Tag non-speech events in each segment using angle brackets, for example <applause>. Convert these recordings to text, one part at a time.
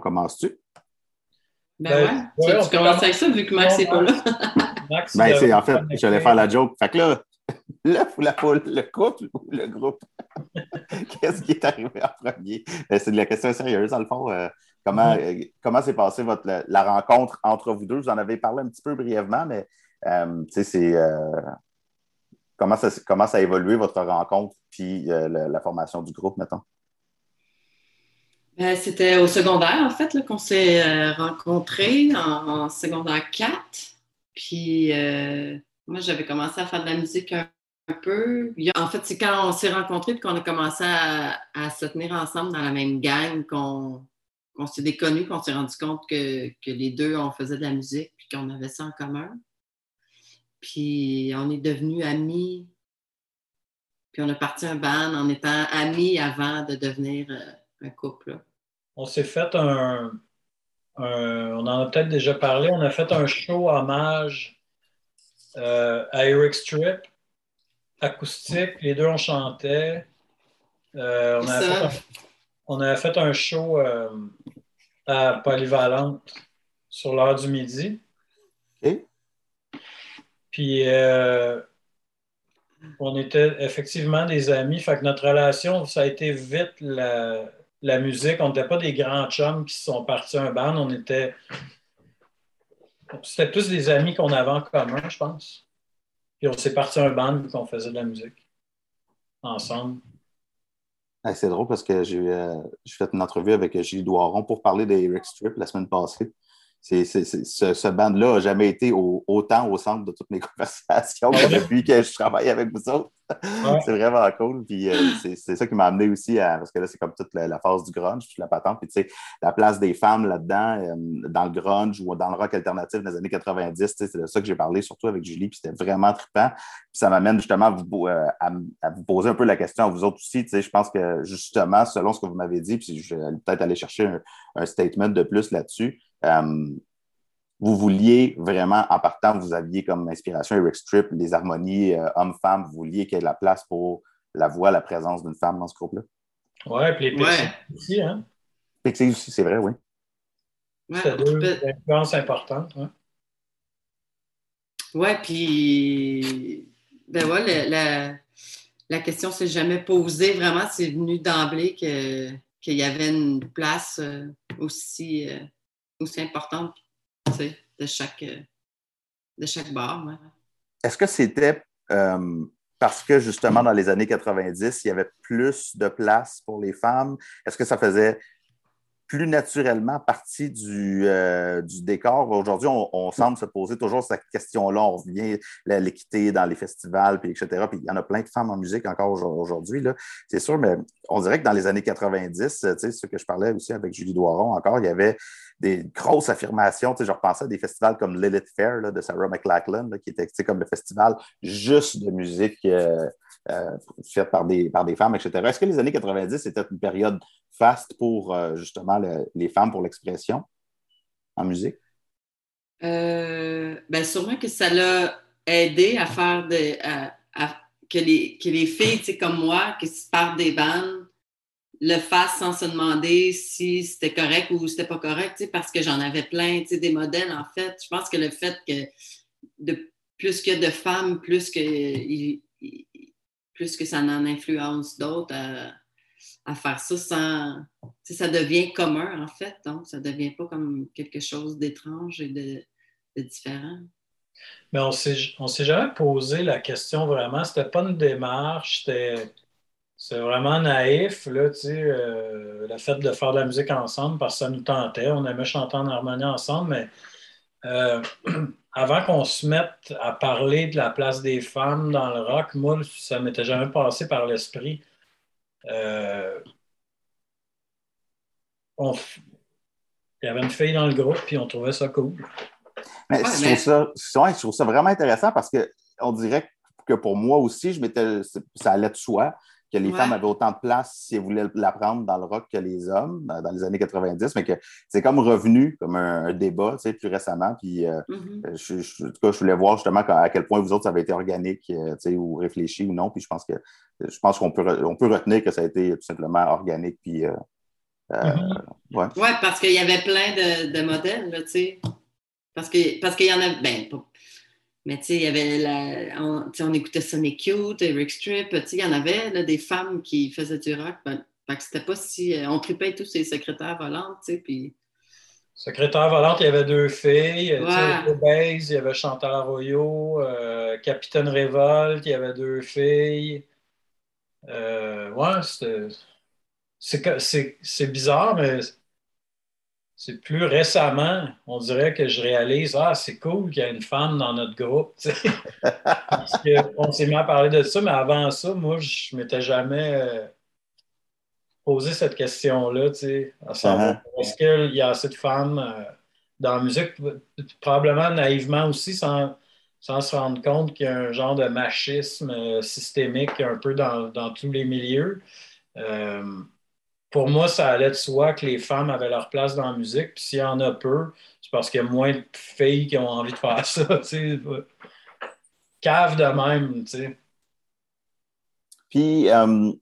on commence-tu? Ben, ouais. tu, commences avec ça vu que Max n'est pas là? <laughs> Max, ben, c'est en fait, j'allais faire la joke. Fait que là, <laughs> l'œuf ou la poule, le couple ou le groupe? <laughs> Qu'est-ce qui est arrivé en premier? Ben, c'est de la question sérieuse, dans le fond. Euh, comment mm-hmm. euh, comment s'est passée votre, la, rencontre entre vous deux? Vous en avez parlé un petit peu brièvement, mais euh, c'est comment, ça, comment ça a évolué votre rencontre puis la, formation du groupe, mettons? Ben, c'était au secondaire, en fait, qu'on s'est rencontrés en, secondaire 4. Puis moi, j'avais commencé à faire de la musique un peu. En fait, c'est quand on s'est rencontrés et qu'on a commencé à, se tenir ensemble dans la même gang qu'on s'est déconnus, qu'on s'est rendu compte que, les deux, on faisait de la musique puis qu'on avait ça en commun. Puis on est devenus amis. Puis on a parti un band en étant amis avant de devenir euh, un couple. On s'est fait un, On en a peut-être déjà parlé. On a fait un show hommage euh, à Eric Strip acoustique. Les deux, on chantait. Euh, on, avait fait un, on, avait fait un, show euh, à Polyvalente sur l'heure du midi. Et? Puis, euh, on était effectivement des amis. Fait que notre relation, ça a été vite la, la musique. On n'était pas des grands chums qui sont partis un band. On était. C'était tous des amis qu'on avait en commun, je pense. Puis on s'est parti un band qu'on faisait de la musique ensemble. c'est drôle parce que j'ai euh, fait une entrevue avec Gilles Douaron pour parler d'Eric Strip la semaine passée c'est, ce, ce band-là n'a jamais été autant au centre de toutes mes <laughs> conversations depuis que je travaille avec vous autres. c'est vraiment cool. Puis euh, c'est, ça qui m'a amené aussi à. Parce que là, c'est comme toute la, phase du grunge, toute la patente. Puis tu sais, la place des femmes là-dedans, euh, dans le grunge ou dans le rock alternatif des années 90, c'est de ça que j'ai parlé, surtout avec Julie. Puis c'était vraiment trippant. Puis ça m'amène justement à vous, euh, à, vous, poser un peu la question à vous autres aussi. Tu sais, je pense que justement, selon ce que vous m'avez dit, puis je vais peut-être aller chercher un statement de plus là-dessus. Euh, vous vouliez vraiment, en partant, vous aviez comme inspiration Eric Strip, les harmonies euh, hommes-femmes, vous vouliez qu'il y ait de la place pour la voix, la présence d'une femme dans ce groupe-là? Oui, puis les Pixies aussi, hein? Pixies aussi, c'est vrai, oui. c'est deux influences importantes. Hein? Oui, puis ben ouais, la, la, question s'est jamais posée. Vraiment, c'est venu d'emblée qu'il y avait une place euh, aussi aussi importante de chaque, de chaque bar. Est-ce que c'était euh, parce que justement dans les années 90, il y avait plus de place pour les femmes? Est-ce que ça faisait plus naturellement partie du, euh, du décor? Aujourd'hui, on, semble se poser toujours cette question-là. On revient l'équité dans les festivals, puis etc. Puis il y en a plein de femmes en musique encore aujourd'hui, c'est sûr, mais on dirait que dans les années 90, tu sais, ce que je parlais aussi avec Julie Doiron encore, il y avait des grosses affirmations. Tu sais, je repensais à des festivals comme Lilith Fair de Sarah McLachlan, qui était comme le festival juste de musique euh, euh, faite par des, par des femmes, etc. Est-ce que les années 90, c'était une période faste pour euh, justement les femmes pour l'expression en musique? ben sûrement que ça l'a aidé à faire de, que, les, que les filles comme moi qui se partent des bandes le fasse sans se demander si c'était correct ou c'était pas correct, parce que j'en avais plein, des modèles, en fait. Je pense que le fait que de plus que de femmes, plus que, plus que ça en influence d'autres à, faire ça sans. Ça devient commun, en fait. Donc, ça devient pas comme quelque chose d'étrange et de, de différent. Mais on ne s'est jamais posé la question vraiment. C'était pas une démarche, c'était c'est vraiment naïf, là, tu sais, euh, le fait de faire de la musique ensemble parce que ça nous tentait. On aimait chanter en harmonie ensemble, mais euh, <clears throat> avant qu'on se mette à parler de la place des femmes dans le rock, moi, ça ne m'était jamais passé par l'esprit. Euh, il y avait une fille dans le groupe, puis on trouvait ça cool. Mais, je, trouve ça, je trouve ça vraiment intéressant parce qu'on dirait que pour moi aussi, je m'étais, ça allait de soi que les femmes avaient autant de place si elles voulaient l'apprendre dans le rock que les hommes dans les années 90, mais que c'est comme revenu comme un, débat tu sais, plus récemment. Puis, euh, mm-hmm. je, en tout cas, je voulais voir justement à quel point vous autres, ça avait été organique euh, tu sais, ou réfléchi ou non. Puis je pense que je pense qu'on peut, on peut retenir que ça a été tout simplement organique puis, euh, Mm-hmm. ouais. ouais. parce qu'il y avait plein de, de modèles, tu sais. Parce qu'il parce qu'il y en a. Ben, mais tu sais, il y avait la, on, on, écoutait Sonic Youth, Eric Strip, tu sais, il y en avait là, des femmes qui faisaient du rock. Ben, fait que c'était pas si. Euh, on tripait tous ces secrétaires volantes, tu sais, puis. Secrétaire volante, il y avait deux filles. Ouais. Base, il y avait Chantal Arroyo. Euh, Capitaine Révolte, il y avait deux filles. Euh, ouais, c'est bizarre, mais c'est plus récemment, on dirait que je réalise Ah, c'est cool qu'il y ait une femme dans notre groupe. Parce qu'on s'est mis à parler de ça, mais avant ça, moi, je ne m'étais jamais euh, posé cette question-là, à savoir uh-huh. est-ce qu'il y a assez de femmes euh, dans la musique, probablement naïvement aussi, sans, sans se rendre compte qu'il y a un genre de machisme euh, systémique un peu dans, dans tous les milieux pour moi, ça allait de soi que les femmes avaient leur place dans la musique. Puis s'il y en a peu, c'est parce qu'il y a moins de filles qui ont envie de faire ça. <laughs> Cave de même, tu sais. Puis, euh,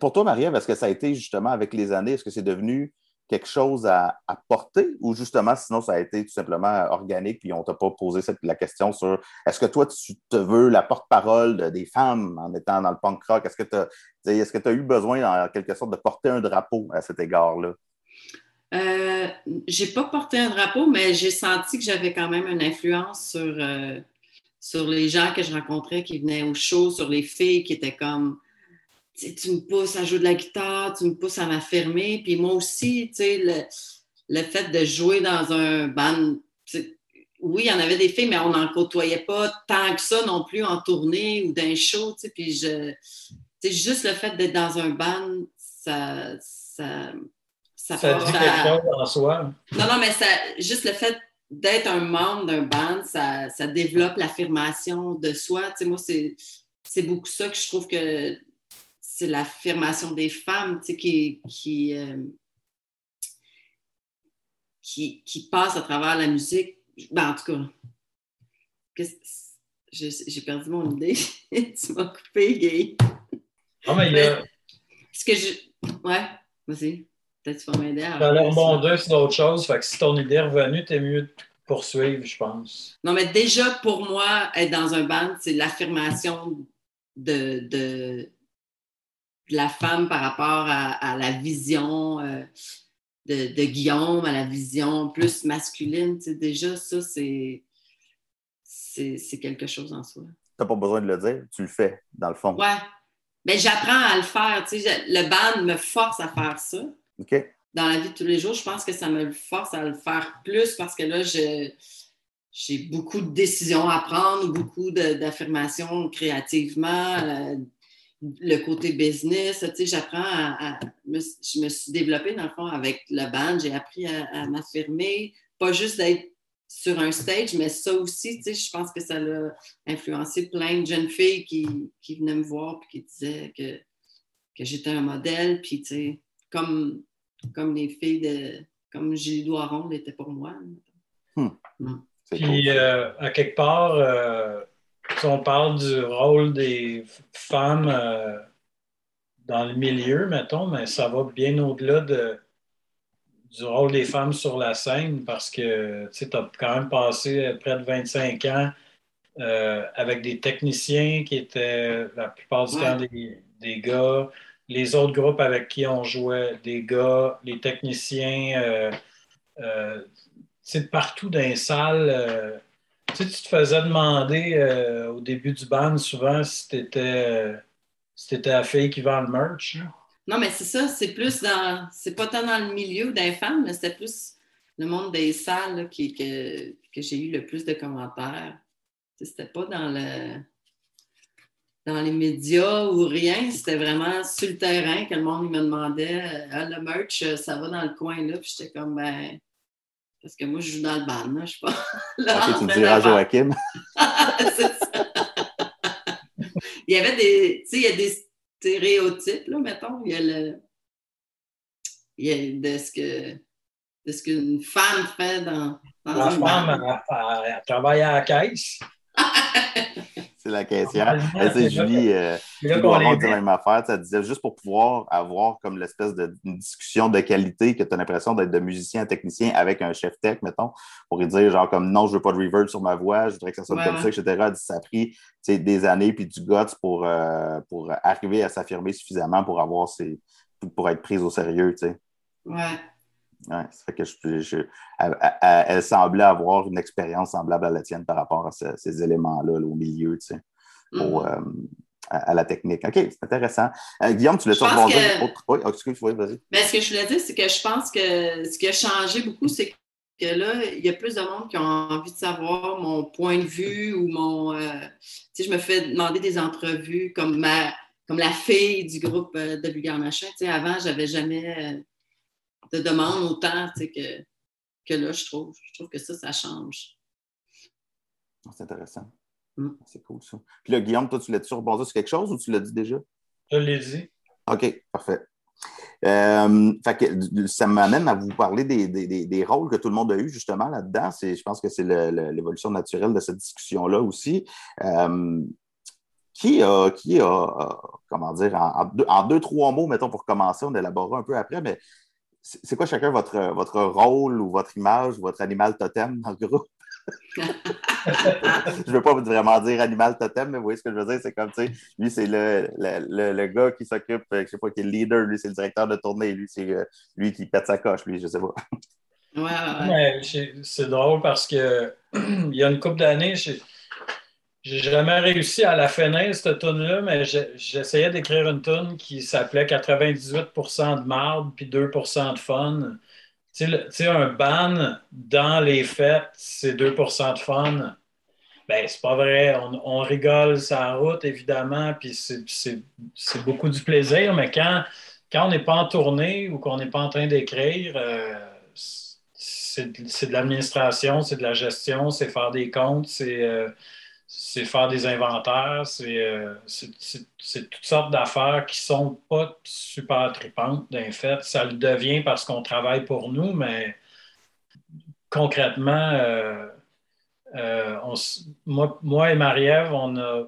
pour toi, Marie, est-ce que ça a été justement avec les années, est-ce que c'est devenu quelque chose à, porter ou justement, sinon, ça a été tout simplement organique puis on t'a pas posé la question sur est-ce que toi, tu te veux la porte-parole des femmes en étant dans le punk rock? Est-ce que tu as, est-ce que tu as eu besoin, en quelque sorte, de porter un drapeau à cet égard-là? Euh, j'ai pas porté un drapeau, mais j'ai senti que j'avais quand même une influence sur, euh, sur les gens que je rencontrais qui venaient au show, sur les filles qui étaient comme tu me pousses à jouer de la guitare, tu me pousses à m'affirmer. Puis moi aussi, tu sais, le, le, fait de jouer dans un band, oui, il y en avait des filles, mais on n'en côtoyait pas tant que ça non plus en tournée ou d'un show. Tu sais, puis je, juste le fait d'être dans un band, ça. Ça, ça, ça dit quelque chose en soi. Non, non, mais ça, juste le fait d'être un membre d'un band, ça, ça développe l'affirmation de soi. Tu sais, moi, c'est beaucoup ça que je trouve que c'est l'affirmation des femmes qui, qui, euh, qui, qui, passe à travers la musique. Ben, en tout cas, j'ai perdu mon idée. <laughs> tu m'as coupé, gay. Ah, mais il y a... Ce que je. Ouais, vas-y. Peut-être tu vas m'aider à. J'allais rebondir sur d'autres choses. Fait que si ton idée est revenue, t'es mieux de poursuivre, je pense. Non, mais déjà, pour moi, être dans un band, c'est l'affirmation de, de, de la femme par rapport à, la vision euh, de, Guillaume, à la vision plus masculine. Tu sais, déjà, ça, c'est, c'est, quelque chose en soi. Tu n'as pas besoin de le dire, tu le fais, dans le fond. Oui. Mais j'apprends à le faire. Tu sais, le band me force à faire ça. OK. Dans la vie de tous les jours, je pense que ça me force à le faire plus parce que là, j'ai beaucoup de décisions à prendre, beaucoup d'affirmations créativement, euh, le côté business, tu sais, j'apprends à, Je me suis développée, dans le fond, avec le band. J'ai appris à, m'affirmer, pas juste d'être sur un stage, mais ça aussi, tu sais, je pense que ça a influencé plein de jeunes filles qui, qui venaient me voir et qui disaient que, que j'étais un modèle. Puis, tu sais, comme, comme les filles de... Comme Julie Doiron était pour moi. Hmm. Puis, euh, à quelque part... Euh, si on parle du rôle des femmes euh, dans le milieu, mettons, mais ça va bien au-delà de, du rôle des femmes sur la scène parce que tu as quand même passé près de 25 ans euh, avec des techniciens qui étaient la plupart du temps des, gars, les autres groupes avec qui on jouait des gars, les techniciens, euh, partout dans les salles tu, tu te faisais demander euh, au début du band souvent si tu étais, si la fille qui vend le merch. Non, mais c'est ça, c'est plus dans. C'est pas tant dans le milieu des femmes, mais c'était plus le monde des salles qui, que, que j'ai eu le plus de commentaires. C'était pas dans le dans les médias ou rien, c'était vraiment sur le terrain que le monde me demandait ah, le merch, ça va dans le coin là, puis j'étais comme ben parce que moi, je joue dans le band, là, je sais pas. <laughs> Là, tu diras Joachim. <laughs> c'est ça. il y avait des, tu sais, il y a des stéréotypes, là, mettons. Il y a le, il y a de ce que, de ce qu'une femme fait dans, dans La femme, elle, travaille à la caisse. <laughs> c'est la caissière. C'est Julie, euh, Julie dit la même affaire. Ça disait juste pour pouvoir avoir comme l'espèce de discussion de qualité que tu as l'impression d'être de musicien à technicien avec un chef tech, mettons, pour lui dire genre comme non, je veux pas de reverb sur ma voix, je voudrais que ça sonne comme ça, etc. Ça a pris des années puis du guts pour, euh, pour arriver à s'affirmer suffisamment pour avoir ses, pour être prise au sérieux, tu sais. Ouais. Ouais, ça fait que je, elle, semblait avoir une expérience semblable à la tienne par rapport à ces éléments-là au milieu, tu sais, mm-hmm. euh, à, la technique. OK, c'est intéressant. Euh, Guillaume, tu laisses rebondir? Que... Oui, excuse, moi vas-y. Mais ce que je voulais dire, c'est que je pense que ce qui a changé beaucoup, c'est que là, il y a plus de monde qui ont envie de savoir mon point de vue ou mon. Euh, tu sais, je me fais demander des entrevues comme ma comme la fille du groupe de Vulgar Machin. Tu sais, avant, j'avais jamais de demande autant que, que là, je trouve. Je trouve que ça, ça change. Ah, c'est intéressant. Mm. C'est cool, ça. Puis là, Guillaume, toi, tu l'as-tu rebondir sur quelque chose ou tu l'as dit déjà? Je l'ai dit. OK, parfait. Euh, ça m'amène à vous parler des, rôles que tout le monde a eu justement là-dedans. Je pense que c'est l'évolution naturelle de cette discussion-là aussi. Euh, qui a, qui a, comment dire, en, deux, trois mots, mettons, pour commencer, on élaborera un peu après, mais c'est quoi chacun votre, votre rôle ou votre image ou votre animal totem dans le groupe? <laughs> je ne veux pas vraiment dire animal totem, mais vous voyez ce que je veux dire? C'est comme, tu sais, lui, c'est le, le, le, gars qui s'occupe, je ne sais pas, qui est le leader, lui, c'est le directeur de tournée, lui, c'est euh, lui qui pète sa coche, lui, je ne sais pas. Ouais, c'est drôle parce que <clears throat> il y a une couple d'années, j'ai jamais réussi à la finir, cette tune-là, mais j'essayais d'écrire une tune qui s'appelait 98% de marde puis 2% de fun. Tu sais, un ban dans les fêtes, c'est 2% de fun. Ben, c'est pas vrai. On, rigole sa route, évidemment, puis c'est beaucoup du plaisir, mais quand, quand on n'est pas en tournée ou qu'on n'est pas en train d'écrire, euh, c'est de l'administration, c'est de la gestion, c'est faire des comptes, c'est. Euh, c'est faire des inventaires, euh, c'est toutes sortes d'affaires qui sont pas super tripantes, d'un fait. Ça le devient parce qu'on travaille pour nous, mais concrètement, euh, euh, moi, et Marie-Ève, on a,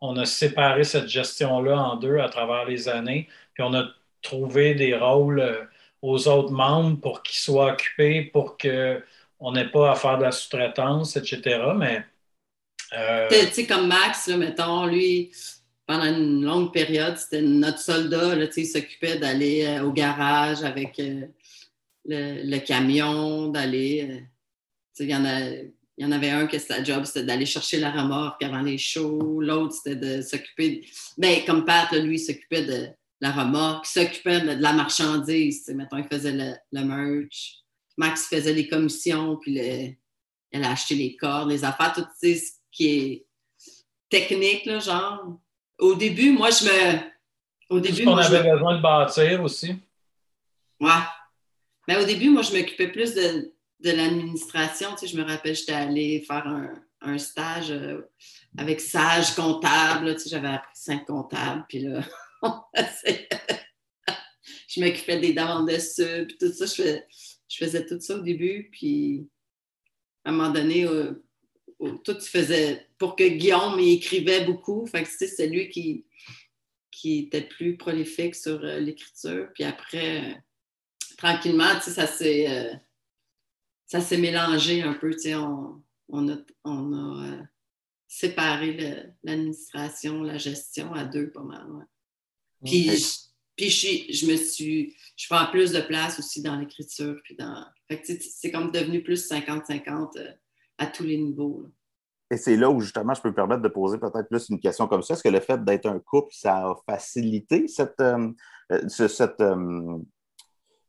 on a séparé cette gestion-là en deux à travers les années, puis on a trouvé des rôles aux autres membres pour qu'ils soient occupés, pour qu'on n'ait pas à faire de la sous-traitance, etc. Mais euh, comme Max, là, mettons, lui, pendant une longue période, c'était notre soldat. Là, il s'occupait d'aller euh, au garage avec euh, le, camion, d'aller. il y en y en avait un qui sa job, c'était d'aller chercher la remorque avant les shows. L'autre, c'était de s'occuper. Bien, comme Pat, lui, il s'occupait de la remorque, il s'occupait de, la marchandise. Mettons, il faisait le, le, merch. Max faisait les commissions, puis le, elle a acheté les cordes, les affaires, tout, qui est technique, là, genre. Au début, moi, je me. Au début, on avait besoin de bâtir aussi. Ouais. Mais au début, moi, je m'occupais plus de, de l'administration. Tu sais, je me rappelle, j'étais allée faire un, un stage euh, avec Sage comptable. Tu sais, j'avais appris cinq comptables. Puis là, <laughs> <laughs> je m'occupais des demandes de sub, puis tout ça. Je, je, faisais tout ça au début. Puis à un moment donné, euh, tout se faisait pour que Guillaume écrivait beaucoup. Fait que c'est lui qui, qui était plus prolifique sur euh, l'écriture. Puis après, euh, tranquillement, ça s'est euh, ça s'est mélangé un peu. On, on a, on a séparé l'administration, la gestion à deux pas mal. Puis, je, puis je, me suis. Je prends plus de place aussi dans l'écriture. Puis dans. c'est comme devenu plus 50-50 à tous les niveaux. Et c'est là où justement je peux me permettre de poser peut-être plus une question comme ça. Est-ce que le fait d'être un couple, ça a facilité cette, euh, euh, ce, cette, euh,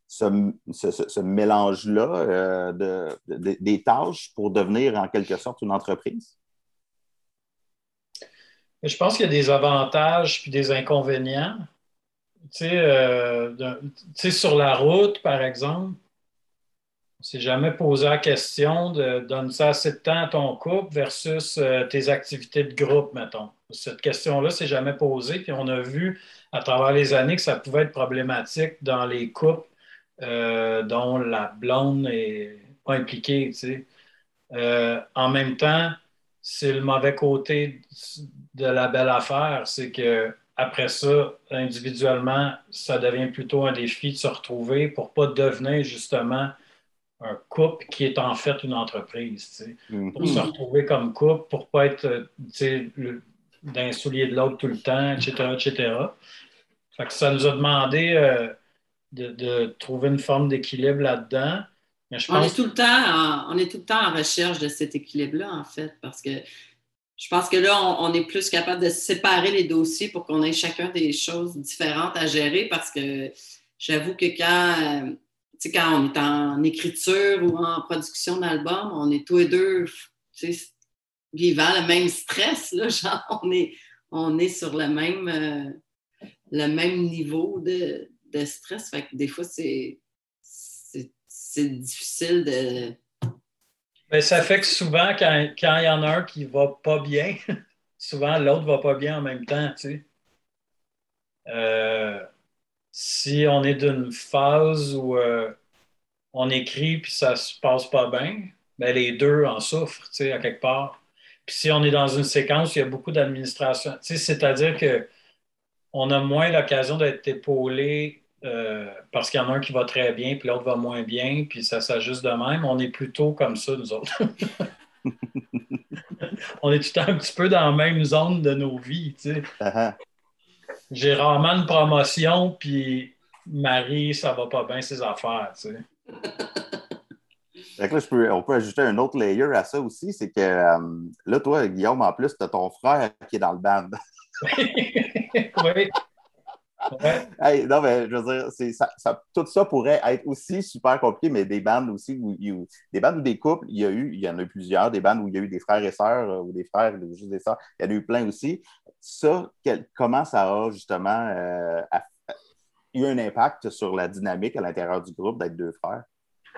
ce, mélange-là de, des tâches pour devenir en quelque sorte une entreprise? Je pense qu'il y a des avantages puis des inconvénients. Tu sais, sur la route, par exemple, on s'est jamais posé la question de donner ça assez de temps à ton couple versus euh, tes activités de groupe, mettons. Cette question-là s'est jamais posée, puis on a vu à travers les années que ça pouvait être problématique dans les couples euh, dont la blonde n'est pas impliquée. Euh, en même temps, c'est le mauvais côté de la belle affaire, c'est que après ça, individuellement, ça devient plutôt un défi de se retrouver pour ne pas devenir justement un couple qui est en fait une entreprise. Pour se retrouver comme couple, pour ne pas être d'un soulier de l'autre tout le temps, etc. etc. ça nous a demandé euh, de, trouver une forme d'équilibre là-dedans. on, est tout le temps on est tout le temps en recherche de cet équilibre-là, en fait, parce que je pense que là, on, est plus capable de séparer les dossiers pour qu'on ait chacun des choses différentes à gérer parce que j'avoue que quand, euh, quand on est en écriture ou en production d'album, on est tous les deux vivant le même stress. Là, <laughs> genre, on est, on est sur le même, euh, le même niveau de, de stress. Fait que des fois, c'est difficile de mais ça fait que souvent, quand, il y en a un qui va pas bien, <laughs> souvent l'autre va pas bien en même temps, tu sais. Euh, si on est d'une phase où euh, on écrit puis ça se passe pas bien, ben les deux en souffrent, tu sais, à quelque part. Puis si on est dans une séquence où il y a beaucoup d'administration, tu sais, c'est-à-dire que on a moins l'occasion d'être épaulé euh, parce qu'il y en a un qui va très bien, puis l'autre va moins bien, puis ça s'ajuste de même. On est plutôt comme ça, nous autres. <laughs> on est tout un petit peu dans la même zone de nos vies, tu sais. Uh-huh. J'ai rarement une promotion, puis Marie, ça va pas bien ses affaires, tu sais. <laughs> on peut ajouter un autre layer à ça aussi, c'est que euh, là, toi, Guillaume, en plus, tu as ton frère qui est dans le band. <laughs> oui non, mais je veux dire, ça, tout ça pourrait être aussi super compliqué, mais des bandes aussi, où, des bandes ou des couples, il y a eu, il y en a eu plusieurs, des bandes où il y a eu des frères et sœurs, euh, ou des frères ou juste des sœurs, il y en a eu plein aussi. Ça, comment ça a justement euh, eu un impact sur la dynamique à l'intérieur du groupe d'être deux frères?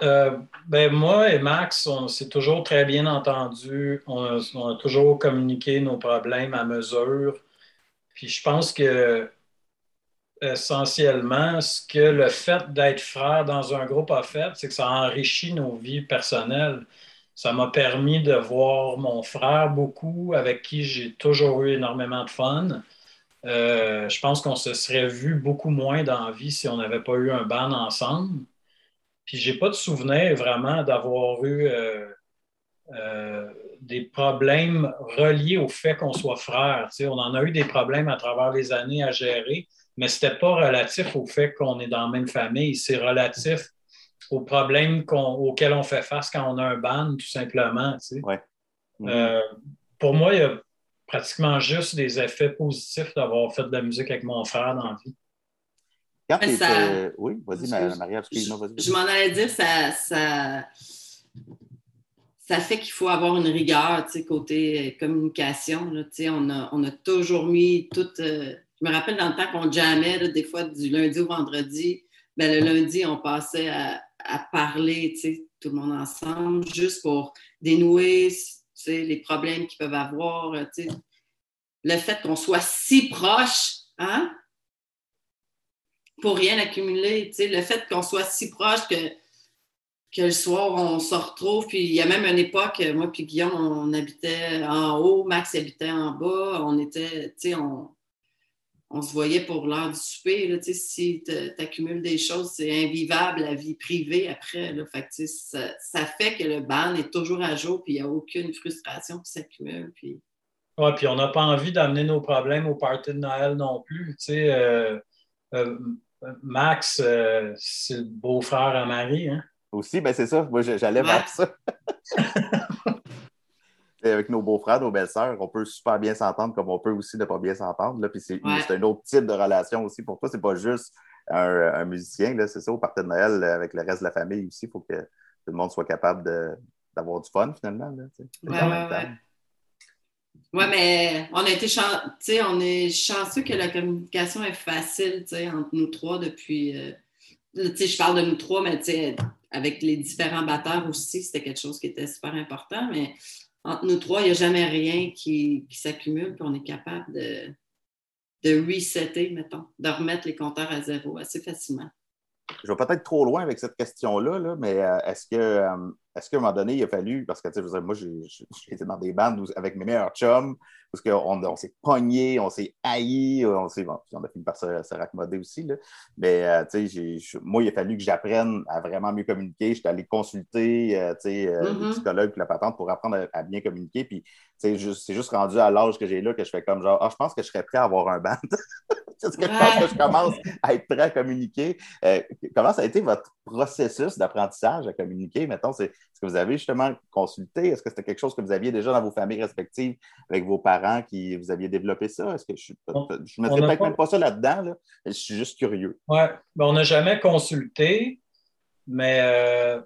Euh, ben moi et Max, on s'est toujours très bien entendu. On on a, toujours communiqué nos problèmes à mesure. Puis je pense que essentiellement, ce que le fait d'être frère dans un groupe a fait, c'est que ça enrichit nos vies personnelles. Ça m'a permis de voir mon frère beaucoup, avec qui j'ai toujours eu énormément de fun. Euh, je pense qu'on se serait vu beaucoup moins dans la vie si on n'avait pas eu un band ensemble. Puis j'ai pas de souvenir vraiment d'avoir eu euh, euh, des problèmes reliés au fait qu'on soit frère. on en a eu des problèmes à travers les années à gérer, mais ce n'était pas relatif au fait qu'on est dans la même famille, c'est relatif aux problèmes auxquels on fait face quand on a un band, tout simplement. Euh, pour moi, il y a pratiquement juste des effets positifs d'avoir fait de la musique avec mon frère dans la vie. Oui, vas-y, Maria, excuse-moi. je m'en allais dire, ça, ça, fait qu'il faut avoir une rigueur côté communication. on, a, on a toujours mis toute. Euh, je me rappelle dans le temps qu'on jammait, des fois du lundi au vendredi, ben, le lundi, on passait à, parler, tout le monde ensemble, juste pour dénouer les problèmes qu'ils peuvent avoir. Le fait qu'on soit si proche, hein? pour rien accumuler. Le fait qu'on soit si proche que, que le soir, on se retrouve. Puis il y a même une époque, moi puis Guillaume, on habitait en haut, Max habitait en bas. On était, tu sais, on, on se voyait pour l'heure du souper. Là, si tu accumules des choses, c'est invivable la vie privée après. Là, fait ça, fait que le ban est toujours à jour, puis il n'y a aucune frustration qui s'accumule. Puis... Oui, puis on n'a pas envie d'amener nos problèmes au party de Noël non plus. Euh, euh, Max, euh, c'est le beau-frère à Marie. Hein? Aussi, ben c'est ça. Moi, j'allais voir ça. <laughs> avec nos beaux-frères, nos belles-sœurs, on peut super bien s'entendre comme on peut aussi ne pas bien s'entendre. Puis c'est un autre type de relation aussi pour toi. C'est pas juste un, musicien, c'est ça, au party de Noël avec le reste de la famille aussi. Il faut que tout le monde soit capable d'avoir du fun finalement. Là, oui, mais on a été on est chanceux que la communication est facile entre nous trois depuis. Euh, je parle de nous trois, mais avec les différents batteurs aussi, c'était quelque chose qui était super important. Mais entre nous trois, il n'y a jamais rien qui, s'accumule, puis on est capable de, resetter, mettons, de remettre les compteurs à zéro assez facilement. Je vais peut-être trop loin avec cette question-là, mais euh, est-ce que euh, est-ce qu'à un moment donné, il a fallu, parce que tu sais, moi, <laughs> été dans des bandes avec mes meilleurs chums, parce qu'on on, s'est pogné, on s'est haï, on, on a fini par se, se raccommoder aussi. Là. Mais euh, tu sais, moi, il a fallu que j'apprenne à vraiment mieux communiquer. J'étais allé consulter euh, tu sais, euh, les Mhm. psychologues et la patente pour apprendre à, à bien communiquer. Puis c'est juste, c'est juste rendu à l'âge que j'ai là que je fais comme genre, ah, je pense que je serais prêt à avoir un band. <laughs> Parce que je pense que je commence à être prêt à communiquer. Euh, comment ça a été votre processus d'apprentissage à communiquer? Mettons, c'est, est-ce que vous avez justement consulté? Est-ce que c'était quelque chose que vous aviez déjà dans vos familles respectives avec vos parents qui vous aviez développé ça? Est-ce que je ne mettrais peut-être pas- même pas ça là-dedans, là. Je suis juste curieux. Ouais, ben, on n'a jamais consulté, mais euh,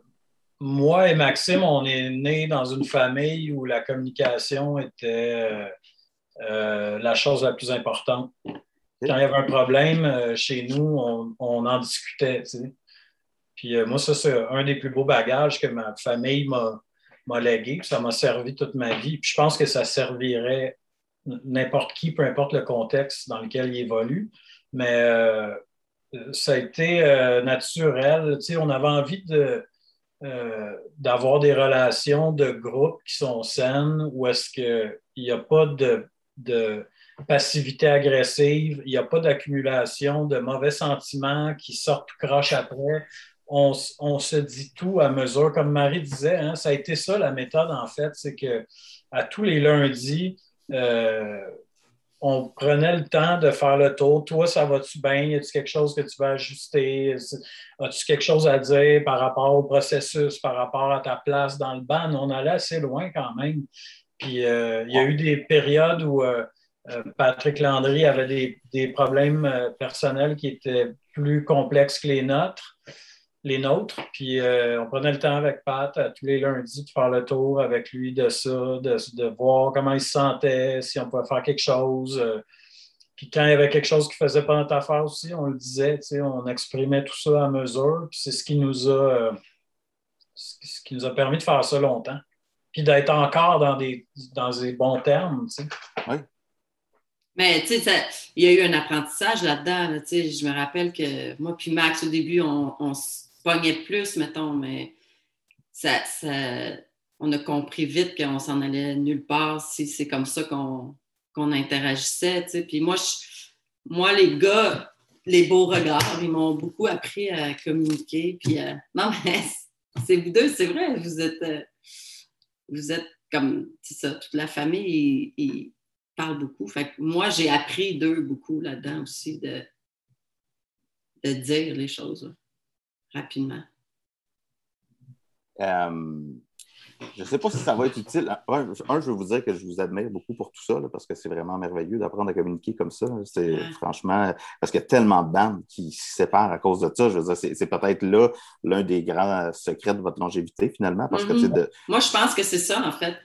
moi et Maxime, on est nés dans une famille où la communication était euh, euh, la chose la plus importante. Quand il y avait un problème chez nous, on, on en discutait. tu sais. Puis euh, moi, ça, c'est un des plus beaux bagages que ma famille m'a légué. puis Ça m'a servi toute ma vie. Puis je pense que ça servirait n'importe qui, peu importe le contexte dans lequel il évolue. Mais euh, ça a été euh, naturel. Tu sais, on avait envie d'avoir des relations de groupe qui sont saines où est-ce qu'il n'y a pas de, de passivité agressive, il n'y a pas d'accumulation de mauvais sentiments qui sortent croche après. On, se dit tout à mesure. Comme Marie disait, hein, ça a été ça la méthode en fait, c'est que à tous les lundis, euh, on prenait le temps de faire le tour. Toi, ça va-tu bien? Y a-tu quelque chose que tu veux ajuster? As-tu quelque chose à dire par rapport au processus, par rapport à ta place dans le ban? On allait assez loin quand même. Puis euh, il y a eu des périodes où euh, Patrick Landry avait des, problèmes personnels qui étaient plus complexes que les nôtres. Les nôtres. Puis euh, on prenait le temps avec Pat à tous les lundis de faire le tour avec lui de ça, de, de voir comment il se sentait, si on pouvait faire quelque chose. euh. Puis quand il y avait quelque chose qui faisait pas notre affaire aussi, on le disait, tu sais, on exprimait tout ça à mesure. Puis c'est ce qui nous a euh, ce qui nous a permis de faire ça longtemps. Puis d'être encore dans des, dans des bons termes, tu sais. Mais tu sais, il y a eu un apprentissage là-dedans. là, tu sais, je me rappelle que moi puis Max, au début, on, on se pognait plus, mettons, mais ça, on a compris vite qu'on s'en allait nulle part si c'est comme ça qu'on interagissait. Puis moi, moi, les gars, les beaux regards, ils m'ont beaucoup appris à communiquer. Puis à- non, mais <laughs> c'est vous deux, c'est vrai, vous êtes, euh, vous êtes comme, ça, toute la famille, ils- parlent beaucoup. Moi, j'ai appris d'eux beaucoup là-dedans aussi de, de dire les choses rapidement. Euh, je ne sais pas si ça va être utile. Un, je veux vous dire que je vous admire beaucoup pour tout ça, là, parce que c'est vraiment merveilleux d'apprendre à communiquer comme ça. C'est Ouais. franchement, parce qu'il y a tellement de bandes qui se séparent à cause de ça. Je veux dire, c'est peut-être là l'un des grands secrets de votre longévité, finalement, parce que Mhm. de- Moi, je pense que c'est ça, en fait.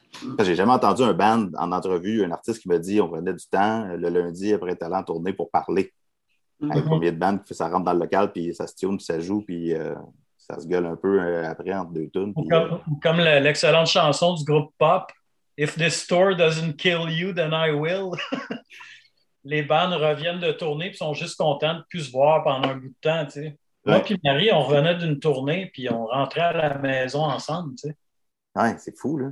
j'ai jamais entendu un band en entrevue, un artiste qui me dit on prenait du temps le lundi après en tournée pour parler. Mhm. Hey, combien de bandes ça rentre dans le local, puis ça se tune, puis ça joue, puis euh, ça se gueule un peu euh, après entre deux tunes. Puis, euh, comme, le- l'excellente chanson du groupe Pop, If this store doesn't kill you, then I will. <laughs> Les bandes reviennent de tournée et sont juste contents de ne plus se voir pendant un bout de temps. tu sais. Moi Ouais. et Marie, on revenait d'une tournée puis on rentrait à la maison ensemble. tu sais. Ouais, c'est fou, là.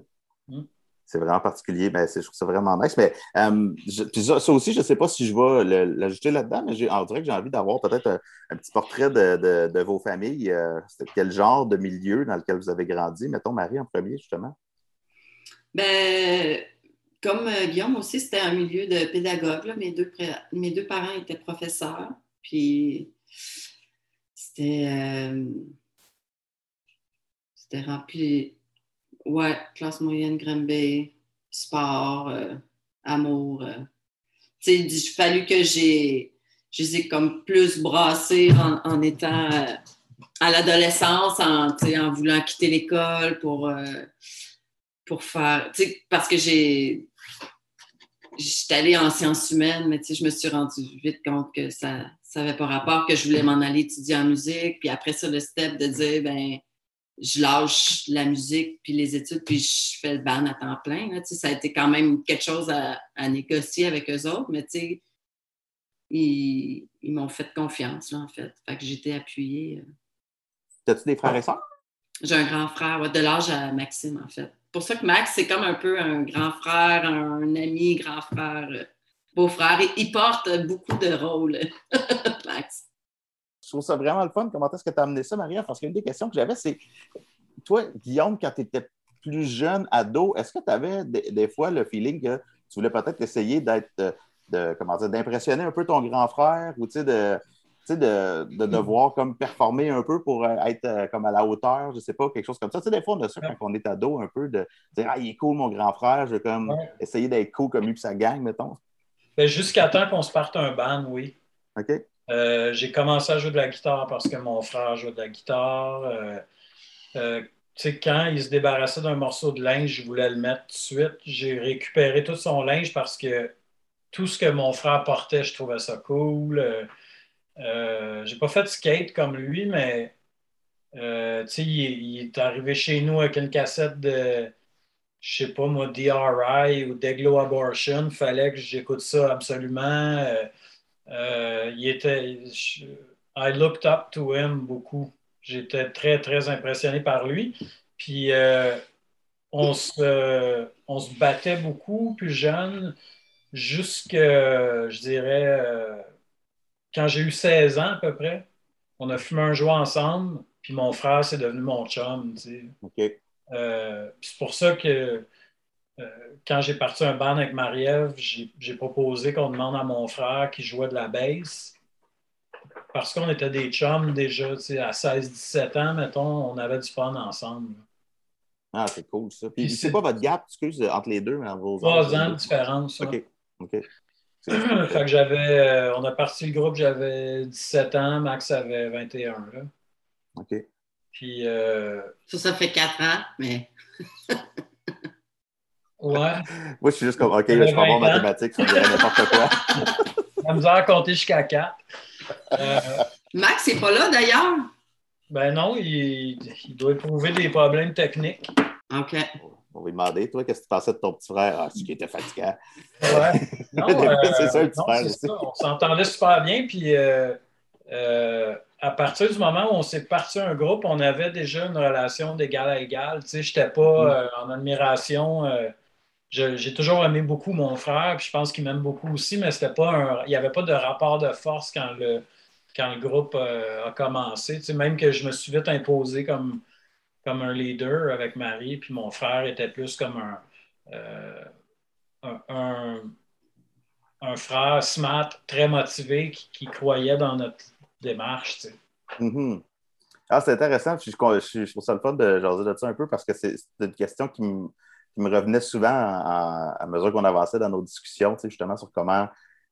Mm. C'est vraiment particulier. Ben, c'est- je trouve ça vraiment nice. Mais euh, ça, ça aussi, je ne sais pas si je vais l'ajouter là-dedans, mais j'ai- dirait que j'ai envie d'avoir peut-être un, petit portrait de, de- vos familles. Euh, quel genre de milieu dans lequel vous avez grandi? Mettons Marie en premier, justement. Ben, comme euh, Guillaume aussi, c'était un milieu de pédagogue. là. Mes, deux, mes deux parents étaient professeurs. Puis c'était c'était rempli. Ouais, classe moyenne, Granby, sport, euh, amour. euh. Tu sais, il fallu que j'ai. Je les ai comme plus brassés en, étant euh, à l'adolescence, en, en voulant quitter l'école pour. pour faire. Tu sais, parce que j'ai. J'étais allée en sciences humaines, mais tu sais, je me suis rendue vite compte que ça n'avait pas rapport, que je voulais m'en aller étudier en musique. Puis après ça, le step de dire, ben je lâche la musique puis les études, puis je fais le ban à temps plein. Là, ça a été quand même quelque chose à, à négocier avec eux autres, mais tu sais, ils, ils m'ont fait confiance, là, en fait. Fait que j'étais appuyée. euh. As-tu des frères et sœurs? J'ai un grand frère, de l'âge à Maxime, en fait. pour ça que Max, c'est comme un peu un grand frère, un ami, grand frère, euh, beau-frère. Et il porte beaucoup de rôles, <laughs> Max. Je trouve ça vraiment le fun. Comment est-ce que tu as amené ça, Maria? Parce qu'une des questions que j'avais, c'est toi, Guillaume, quand tu étais plus jeune, ado, est-ce que tu avais des, fois le feeling que tu voulais peut-être essayer d'être, de, comment dire, d'impressionner un peu ton grand frère ou de, de, de, devoir comme performer un peu pour euh, être euh, comme à la hauteur, je ne sais pas, quelque chose comme ça. Tu sais, des fois, on a ça quand on est ado, un peu de dire Ah, il est cool, mon grand frère, je vais comme essayer d'être cool comme lui et sa gang, mettons. Ben, jusqu'à temps qu'on se parte un band, oui. OK. Euh, j'ai commencé à jouer de la guitare parce que mon frère jouait de la guitare. Euh, quand il se débarrassait d'un morceau de linge, je voulais le mettre tout de suite. J'ai récupéré tout son linge parce que tout ce que mon frère portait, je trouvais ça cool. Euh, euh j'ai pas fait de skate comme lui, mais euh, il, est arrivé chez nous avec une cassette de, je sais pas moi, DRI ou Deglo Abortion. Fallait que j'écoute ça absolument. Euh, il était, I looked up to him beaucoup. J'étais très, très impressionné par lui. Puis euh, on, se, on se battait beaucoup plus jeune, jusque, je dirais, euh, quand j'ai eu 16 ans à peu près. On a fumé un joint ensemble, puis mon frère, c'est devenu mon chum. Euh, c'est pour ça que quand j'ai parti un band avec Marie-Ève, j'ai proposé qu'on demande à mon frère qui jouait de la bass parce qu'on était des chums déjà, à 16-17 ans, mettons, on avait du fun ensemble. Ah, c'est cool ça. Puis, c'est pas votre gap, excuse, entre les deux, mais vos Trois ans de différence. OK. OK. <clears throat> fait que j'avais, euh, on a parti le groupe, j'avais 17 ans, Max avait 21. Là. OK. Puis. Euh... Ça, ça fait 4 ans, mais. <laughs> ouais. <laughs> Moi, je suis juste comme, OK, je suis pas bon en mathématiques, ça me dirait n'importe quoi. <laughs> La misère à compter jusqu'à 4. Euh, Max n'est pas là d'ailleurs. Ben non, il, doit éprouver des problèmes techniques. OK. On va lui demander, toi, qu'est-ce que tu pensais de ton petit frère? Ah, c'est qu'il était fatiguant. Ouais. <laughs> c'est ça, le petit frère. On s'entendait super bien, puis euh, euh, à partir du moment où on s'est parti un groupe, on avait déjà une relation d'égal à égal. Tu sais, je n'étais pas mm. en admiration j'ai toujours aimé beaucoup mon frère, puis je pense qu'il m'aime beaucoup aussi, mais c'était pas il n'y avait pas de rapport de force quand le, quand le groupe euh, a commencé. même que je me suis vite imposé comme, comme un leader avec Marie, puis mon frère était plus comme un, euh, un, frère smart, très motivé, qui, croyait dans notre démarche. Mm-hmm. Ah, c'est intéressant. Je, je, je, trouve ça le fun de jaser de ça un peu parce que c'est une question qui me me revenait souvent à mesure qu'on avançait dans nos discussions, justement, sur comment.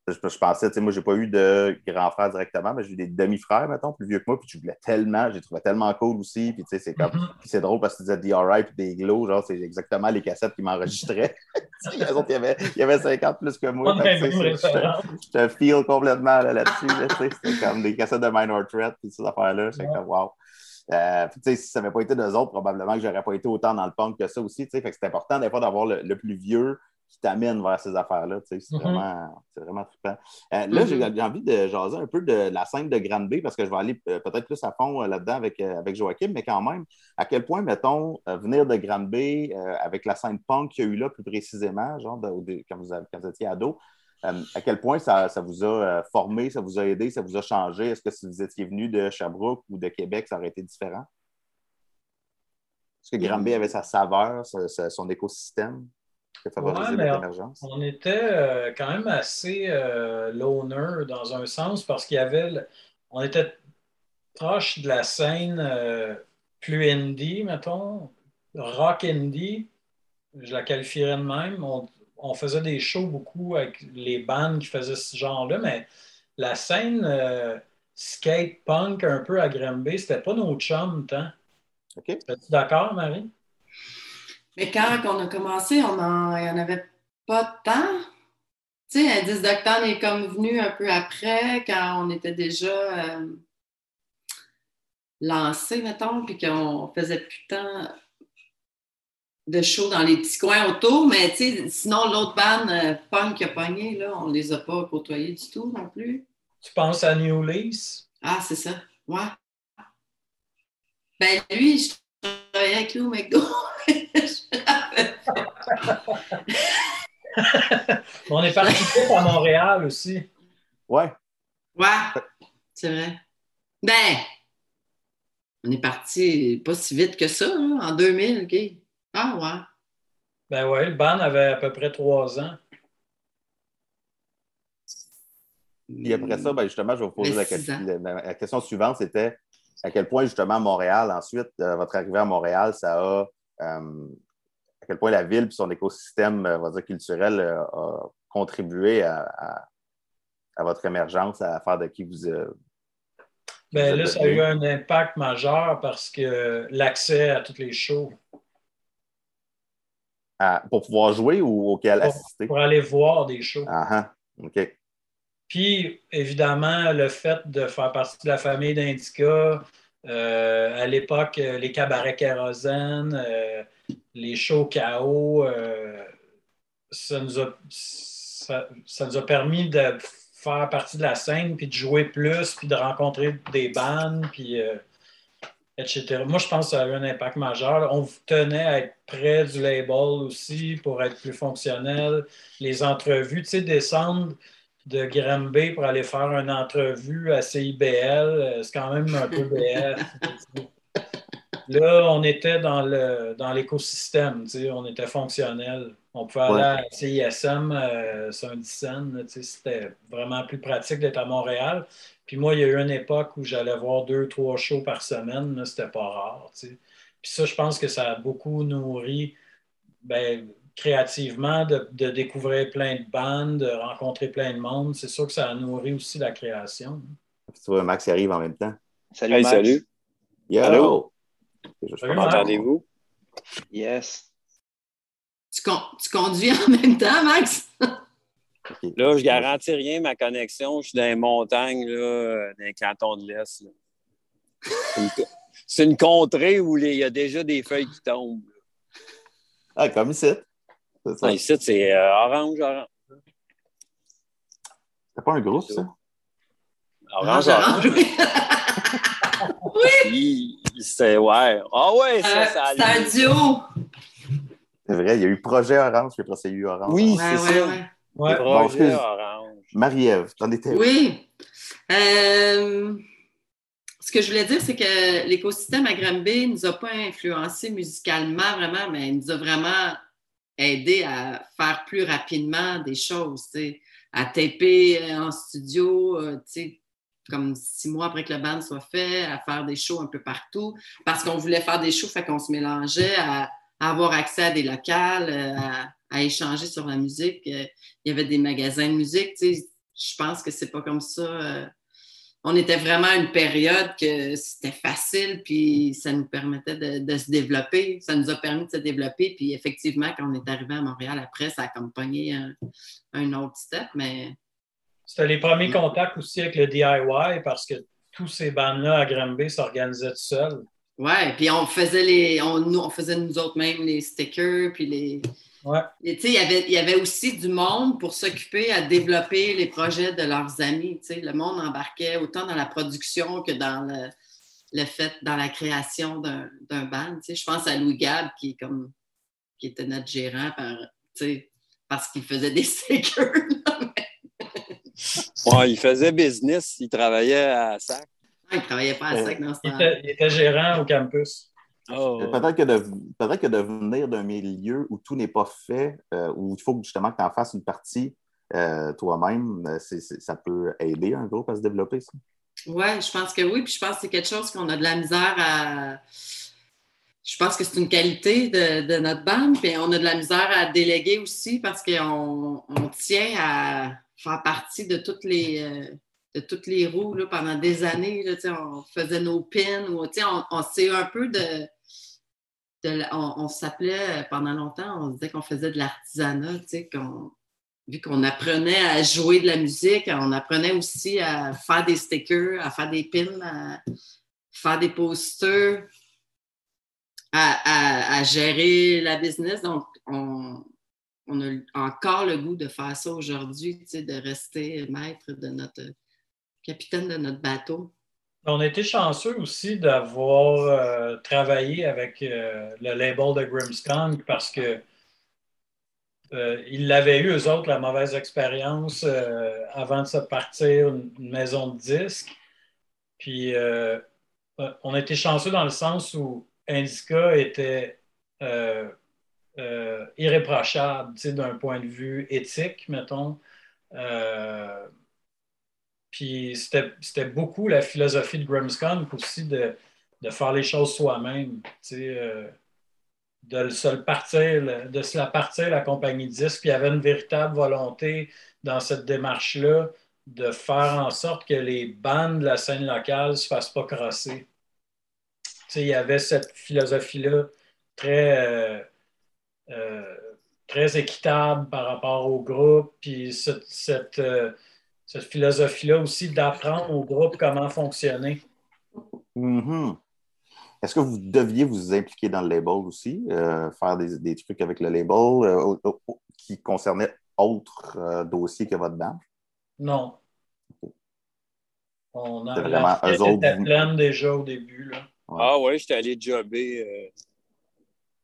Je, je pensais, moi, j'ai pas eu de grand frère directement, mais j'ai eu des demi-frères, mettons, plus vieux que moi, puis je voulais tellement, j'ai trouvé tellement cool aussi, puis c'est comme, mm-hmm. c'est drôle parce que tu disais DRI puis des glows, genre, c'est exactement les cassettes qui m'enregistraient. <laughs> les autres, il y, avait, il y avait 50 plus que moi. Je te feel complètement là-dessus, c'était comme des cassettes de Minor Threat, puis ces affaires-là, c'est comme, wow. Euh, si ça n'avait pas été d'eux autres, probablement que je n'aurais pas été autant dans le punk que ça aussi. Fait que c'est important des fois d'avoir le, plus vieux qui t'amène vers ces affaires-là. C'est mm-hmm. vraiment, vraiment trippant. Euh, là, mm-hmm. j'ai envie de jaser un peu de la scène de Grande B parce que je vais aller euh, peut-être plus à fond là-dedans avec, avec Joachim, mais quand même, à quel point, mettons, venir de Grande B avec la scène punk qu'il y a eu là plus précisément, genre quand, vous, quand vous étiez ado, euh, à quel point ça, vous a euh, formé, ça vous a aidé, ça vous a changé? Est-ce que si vous étiez venu de Sherbrooke ou de Québec, ça aurait été différent? Est-ce que Granby avait sa saveur, son écosystème qui a favorisé émergence? On était euh, quand même assez loner dans un sens parce qu'il y avait. On était proche de la scène plus indie, mettons, rock indie, je la qualifierais de même on faisait des shows beaucoup avec les bandes qui faisaient ce genre-là, mais la scène euh, skate punk un peu à Granby, c'était pas nos chums tant. OK. Es-tu d'accord, Marie? Mais quand on a commencé, on en, il n'y en avait pas tant. Tu sais, Indice d'Octane est comme venu un peu après, quand on était déjà euh, lancé, mettons, puis qu'on faisait plus tant de show dans les petits coins autour, mais sinon, l'autre bande euh, punk qui a pogné, là, on les a pas côtoyés du tout non plus. Tu penses à New Lease? Ah, c'est ça. Ouais. Ben lui, je travaillais avec lui au McDo. On est parti à Montréal aussi. Ouais. Ouais, c'est vrai. Ben, on est parti pas si vite que ça, hein, en 2000, OK? Ah, ouais. Ben ouais, le band avait à peu près trois ans. Et après ça, ben justement, je vais vous poser Mais la question. La, suivante, c'était à quel point, justement, Montréal, ensuite, euh, votre arrivée à Montréal, ça a. euh, à quel point la ville et son écosystème, euh, on va dire, culturel euh, a contribué à, à- à votre émergence, à faire de qui vous. euh, Ben Vous là, ça a eu un impact majeur parce que l'accès à tous les shows, à- pour pouvoir jouer ou auquel Pour- assister? pour aller voir des shows. Ah, ah, OK. Puis, évidemment, le fait de faire partie de la famille d'Indica, euh, à l'époque, euh, les cabarets kérosène, euh, les shows KO, euh, ça, nous a, ça, ça nous a permis de faire partie de la scène, puis de jouer plus, puis de rencontrer des bandes, puis etc. Moi, je pense que ça a eu un impact majeur. On tenait à être près du label aussi pour être plus fonctionnel. Les entrevues, tu sais, descendre de Granby pour aller faire une entrevue à CIBL, euh, c'est quand même un peu <laughs> BS. Là, on était dans le dans l'écosystème, tu sais, on était fonctionnel. On pouvait aller Ouais. à CISM, euh, Saint-Dicenne, tu sais, c'était vraiment plus pratique d'être à Montréal. Puis moi, il y a eu une époque où j'allais voir deux, trois shows par semaine, c'était pas rare, tu sais. Puis ça, je pense que ça a beaucoup nourri ben, créativement de, de découvrir plein de bandes, de rencontrer plein de monde. C'est sûr que ça a nourri aussi la création. Tu vois, Max arrive en même temps. Salut, Hey, Max. salut. Yo! Allô? Je- je Salut, pense- Max. Entendez-vous? Yes. Tu, con- tu conduis en même temps, Max? Là, je garantis rien, ma connexion. Je suis dans les montagnes, là, dans les cantons de l'Est. C'est une contrée où il y a déjà des feuilles qui tombent. Ah, comme ici. Ça. Ah, ici, c'est euh, orange, orange. C'est pas un groupe, ça? Orange, Orange, orange. oui. <laughs> Il- C'est, ouais. Ah ouais, ça, Euh, ça C'est un allait. duo. C'est vrai, il y a eu Projet Orange, puis après, c'est eu Orange. Oui, Ouais, c'est ouais, ça. ouais. Ouais. Projet excuse. orange. Marie-Ève, t'en étais où? Oui. Euh, ce que je voulais dire, c'est que l'écosystème à Granby ne nous a pas influencé musicalement vraiment, mais il nous a vraiment aidé à faire plus rapidement des choses, tu sais, à taper euh, en studio, euh, tu sais, comme six mois après que le band soit fait, à faire des shows un peu partout, parce qu'on voulait faire des shows, fait qu'on se mélangeait à, à avoir accès à des locales, euh, à, à échanger sur la musique. Euh, Il y avait des magasins de musique, tu sais, je pense que c'est pas comme ça. euh, on était vraiment à une période que c'était facile, puis ça nous permettait de, de se développer. Ça nous a permis de se développer. Puis effectivement, quand on est arrivé à Montréal après, ça a comme pogné un, un autre step, mais C'était les premiers contacts aussi avec le DIY parce que tous ces bandes-là à Granby s'organisaient tout seuls. Ouais. Puis on faisait les, on, nous, on faisait nous autres même les stickers, puis les. Ouais. Et, tu sais, il y avait- il y avait aussi du monde pour s'occuper à développer les projets de leurs amis. tu sais. Le monde embarquait autant dans la production que dans le, le fait, dans la création d'un d'un band. tu sais. Je pense à Louis Gab, qui, est comme, qui était notre gérant par, tu sais, parce qu'il faisait des <laughs> stickers. Ouais, il faisait business, il travaillait à SAC. Il ne travaillait pas à sec dans ce Il temps était, il était gérant au campus. Oh. Peut-être que, de, peut-être que de venir d'un milieu où tout n'est pas fait, euh, où il faut justement que tu en fasses une partie euh, toi-même, euh, c'est- c'est- ça peut aider un groupe à se développer, ça? Oui, je pense que oui. Puis je pense que c'est quelque chose qu'on a de la misère à. Je pense que c'est une qualité de, de notre bande. Puis on a de la misère à déléguer aussi parce qu'on on tient à faire partie de toutes les. euh, de toutes les roues là, pendant des années. Là, on faisait nos pins. Ou, on, on s'est un peu de. on s'appelait pendant longtemps, on se disait qu'on faisait de l'artisanat, vu qu'on apprenait à jouer de la musique, on apprenait aussi à faire des stickers, à faire des pins, à faire des posters, à, à- gérer la business. Donc, on, on a encore le goût de faire ça aujourd'hui, de rester maître de notre capitaine de notre bateau. On a été chanceux aussi d'avoir euh, travaillé avec euh, le label de Grimmskong parce que euh, l'avaient eu, eux autres, la mauvaise expérience avant de se partir une, une, maison de disques. Puis on a été chanceux dans le sens où Indica était irréprochable d'un point de vue éthique, mettons. Puis c'était beaucoup la philosophie de Grimmskunk aussi de, de, faire les choses soi-même. Euh, de se le partir, de se la partir la compagnie disque. Puis il y avait une véritable volonté dans cette démarche-là de faire en sorte que les bandes de la scène locale ne se fassent pas crosser. il y avait cette philosophie-là très, euh, euh, très équitable par rapport au groupe, puis cette, cette philosophie-là aussi d'apprendre au groupe comment fonctionner. Mm-hmm. Est-ce que vous deviez vous impliquer dans le label aussi, euh, faire des, trucs avec le label euh, qui concernaient autres euh, dossiers que votre banque? Non. On a vraiment eux autres. pleine déjà au début. Là. Ah oui, j'étais allé jobber.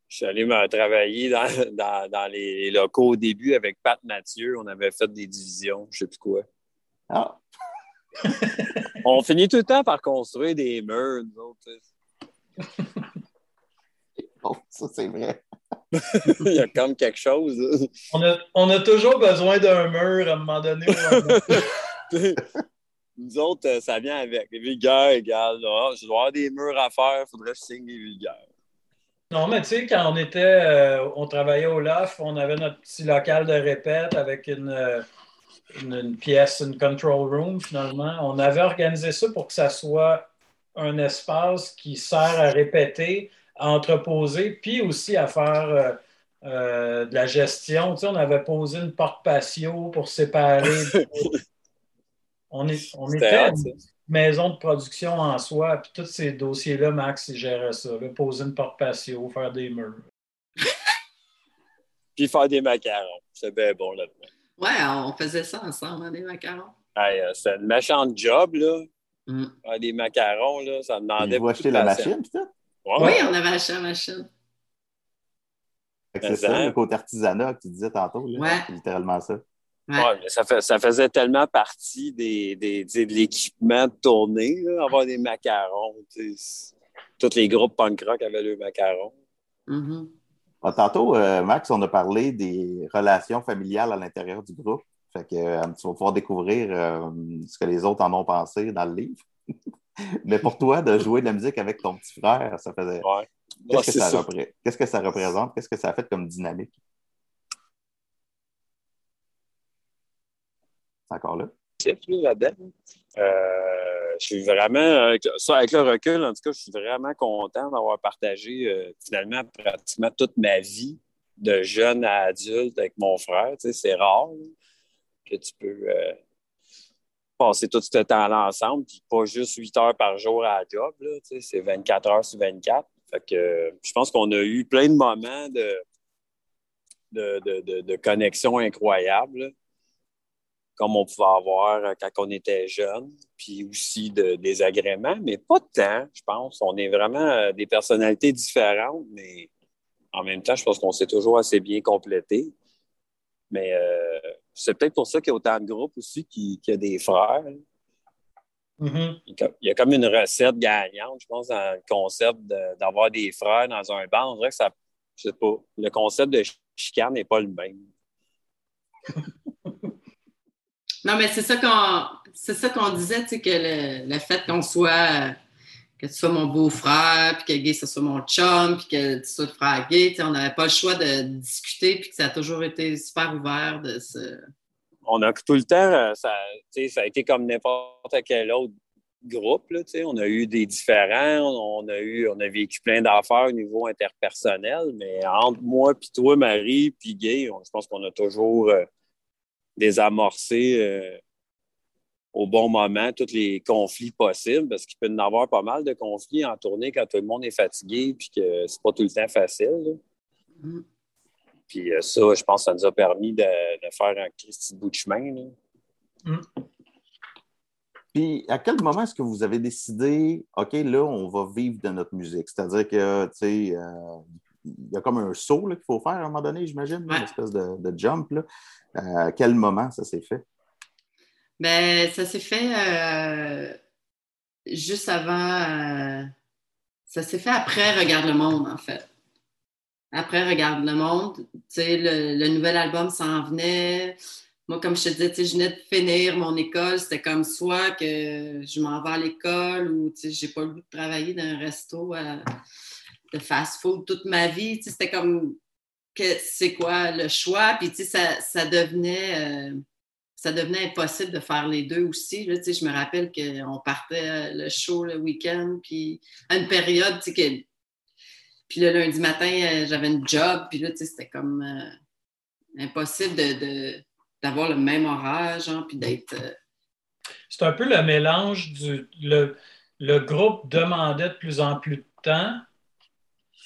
je suis allé me travailler dans, dans, les locaux au début avec Pat Mathieu. On avait fait des divisions, je ne sais plus quoi. Ah. on finit tout le temps par construire des murs, nous autres. <laughs> ça, c'est vrai. <laughs> Il y a comme quelque chose. On a, on a toujours besoin d'un mur à un moment donné. <laughs> nous autres, euh, ça vient avec. Les vulgaires égales. je dois avoir des murs à faire, il faudrait que je signe les vulgaires. Non, mais tu sais, quand on était, euh, on travaillait au LAF, on avait notre petit local de répète avec une, euh, une, pièce, une control room finalement. On avait organisé ça pour que ça soit un espace qui sert à répéter, à entreposer, puis aussi à faire euh, euh, de la gestion. Tu sais, on avait posé une porte patio pour séparer. <laughs> on, est, on était une maison de production en soi, puis tous ces dossiers-là, Max, il gérait ça. poser une porte patio, faire des murs. <laughs> puis faire des macarons. C'est bien bon là-dedans. Ouais, on faisait ça ensemble, hein, des macarons. Euh, c'est une méchante job, là. Mm. des macarons, là, ça demandait. Vous acheter la machine, peut-être? Oui, on avait acheté la machine. C'est ça, le côté artisanat que tu disais tantôt. Là. Ouais. Littéralement ça. Ouais. mais ça, fait, ça, faisait tellement partie des, des, de l'équipement de tournée, là, avoir des macarons. Tous les groupes punk rock avaient leurs macarons. Mm-hmm. Ah, tantôt, euh, Max, on a parlé des relations familiales à l'intérieur du groupe. Fait que euh, tu vas pouvoir découvrir euh, ce que les autres en ont pensé dans le livre. <laughs> Mais pour toi, de jouer de la musique avec ton petit frère, ça faisait. Qu'est-ce, que ça Qu'est-ce que ça représente? Qu'est-ce que ça a fait comme dynamique? C'est encore là? Je suis vraiment, ça, avec le recul, en tout cas, je suis vraiment content d'avoir partagé euh, finalement pratiquement toute ma vie de jeune à adulte avec mon frère. Tu sais, c'est rare que tu peux euh, passer tout ce temps-là ensemble, puis pas juste 8 heures par jour à la job. Tu sais, c'est 24 heures sur 24. Fait que, je pense qu'on a eu plein de moments de, de, de, de connexion incroyables comme on pouvait avoir euh, quand on était jeune, puis aussi de, des agréments, mais pas de temps, je pense. On est vraiment euh, des personnalités différentes, mais en même temps, je pense qu'on s'est toujours assez bien complété. Mais euh, c'est peut-être pour ça qu'il y a autant de groupes aussi qui, qui a des frères. Mm-hmm. Il y a comme une recette gagnante, je pense, dans le concept d'avoir des frères dans un band. On dirait que ça, je sais pas, le concept de chicane n'est pas le même. <laughs> Non, mais c'est ça qu'on c'est ça qu'on disait, tu sais, que le, fait qu'on soit que tu sois mon beau-frère, puis que Gay, ce soit mon chum, puis que tu sois le frère Gay, on n'avait pas le choix de discuter, puis que ça a toujours été super ouvert de se. On a tout le temps, euh, ça, ça a été comme n'importe quel autre groupe. Là, on a eu des différents, on a eu, on a vécu plein d'affaires au niveau interpersonnel, mais entre moi, puis toi, Marie, puis Gay, je pense qu'on a toujours. Euh, désamorcer euh, au bon moment tous les conflits possibles, parce qu'il peut y en avoir pas mal de conflits en tournée quand tout le monde est fatigué puis que c'est pas tout le temps facile. Mm-hmm. Puis euh, ça, je pense que ça nous a permis de, faire un petit bout de chemin. Mm. Puis, à quel moment est-ce que vous avez décidé, OK, là, on va vivre de notre musique? C'est-à-dire que, tu sais, euh, y a comme un saut qu'il faut faire à un moment donné, j'imagine, une espèce de, jump. Là. Euh, à quel moment ça s'est fait? Ben, ça s'est fait euh, juste avant. ça s'est fait après Regarde le monde, en fait. Après Regarde le monde, tu sais, le, nouvel album s'en venait. Moi, comme je te disais, je venais de finir mon école. C'était comme soit que je m'en vais à l'école ou j'ai pas le goût de travailler dans un resto de fast-food toute ma vie. C'était comme c'est quoi le choix? Puis ça, ça devenait. Euh, ça devenait impossible de faire les deux aussi. Là, je me rappelle qu'on partait euh, le show le week-end, puis à une période, que... puis le lundi matin, euh, j'avais une job, puis là, c'était comme impossible de, d'avoir le même horaire, genre, puis d'être. C'est un peu le mélange du. Le, le groupe demandait de plus en plus de temps,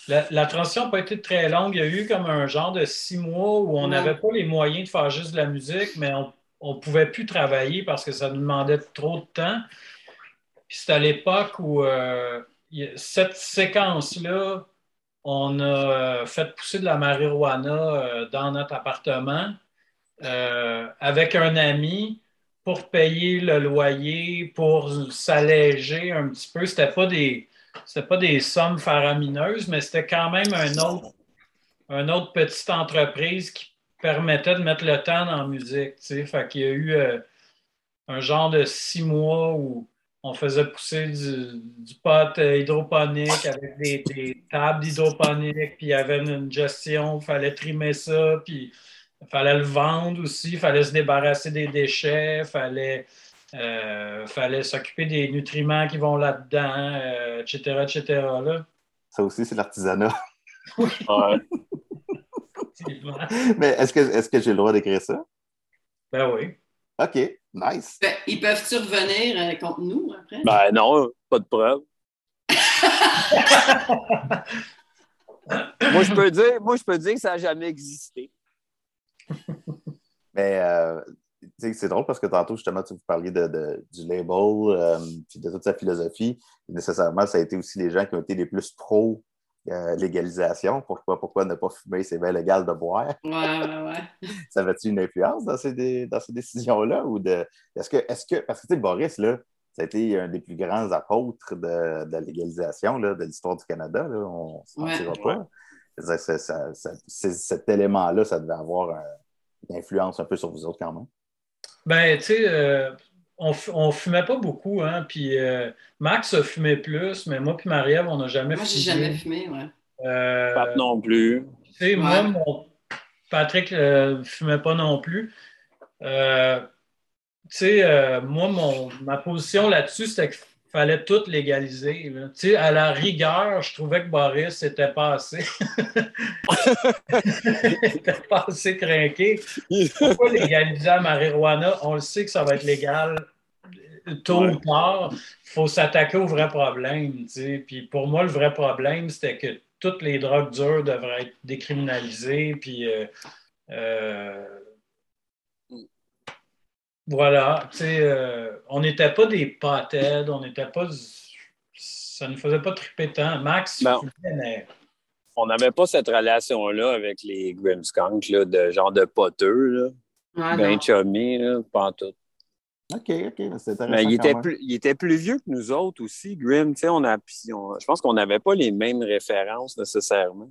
la, transition n'a pas été très longue. Il y a eu comme un genre de six mois où on n'avait pas les moyens de faire juste de la musique, mais on ne pouvait plus travailler parce que ça nous demandait trop de temps. C'est à l'époque où euh, cette séquence-là, on a euh, fait pousser de la marijuana euh, dans notre appartement avec un ami pour payer le loyer, pour s'alléger un petit peu. C'était pas des c'était pas des sommes faramineuses, mais c'était quand même un autre, une autre petite entreprise qui permettait de mettre le temps la musique. Qu'il y a eu euh, un genre de six mois où on faisait pousser du, pot hydroponique avec des, tables d'hydroponique, puis il y avait une gestion, il fallait trimer ça, puis il fallait le vendre aussi, il fallait se débarrasser des déchets, il fallait il euh, fallait s'occuper des nutriments qui vont là-dedans, etc., euh, etc. Là. Ça aussi, c'est l'artisanat. <laughs> Oui. <laughs> Mais est-ce que, est que j'ai le droit d'écrire ça? Ben oui. OK, nice. Ben, ils peuvent-tu revenir euh, contre nous après? Ben non, pas de preuve. <laughs> moi, je peux dire, moi, je peux dire que ça n'a jamais existé. Mais c'est drôle parce que tantôt, justement, tu vous parliez de, du label, euh, de toute sa philosophie. nécessairement, ça a été aussi les gens qui ont été les plus pro euh, légalisation. Pourquoi, pourquoi ne pas fumer? C'est bien légal de boire. Ouais, ouais, ouais. <laughs> ça avait-tu une influence dans ces, dans ces décisions-là? Ou de. Est-ce que, est que. Parce que tu sais, Boris, là, ça a été un des plus grands apôtres de, de la légalisation là, de l'histoire du Canada. Là. On ne s'en pas. cet élément-là, ça devait avoir une influence un peu sur vous autres quand même. Ben, tu sais, euh, on, on fumait pas beaucoup, hein, puis euh, Max a fumé plus, mais moi puis Marie-Ève, on n'a jamais fumé. Moi, j'ai jamais fumé, ouais. Euh, Pat non plus. Tu sais, moi, mon, Patrick ne fumait pas non plus. tu sais, moi, mon, ma position là-dessus, c'était que fallait tout légaliser. Tu sais, à la rigueur, je trouvais que Boris était pas assez. <laughs> était pas assez craqué. Pourquoi légaliser la marijuana? On le sait que ça va être légal tôt ou tard. Il faut s'attaquer au vrai problème. Tu sais. Puis pour moi, le vrai problème, c'était que toutes les drogues dures devraient être décriminalisées. Puis. Euh, euh, voilà, tu sais, euh, on n'était pas des pâtés, on n'était pas. Ça ne faisait pas triper tant. Max, ben, on n'avait pas cette relation-là avec les Grimmskunk, là, de genre de poteux, là. Ah, ben chummy, là, pas en tout. OK, OK, c'est intéressant. Mais il était, plus, il était plus vieux que nous autres aussi, Grim. Tu sais, on a, je pense qu'on n'avait pas les mêmes références nécessairement.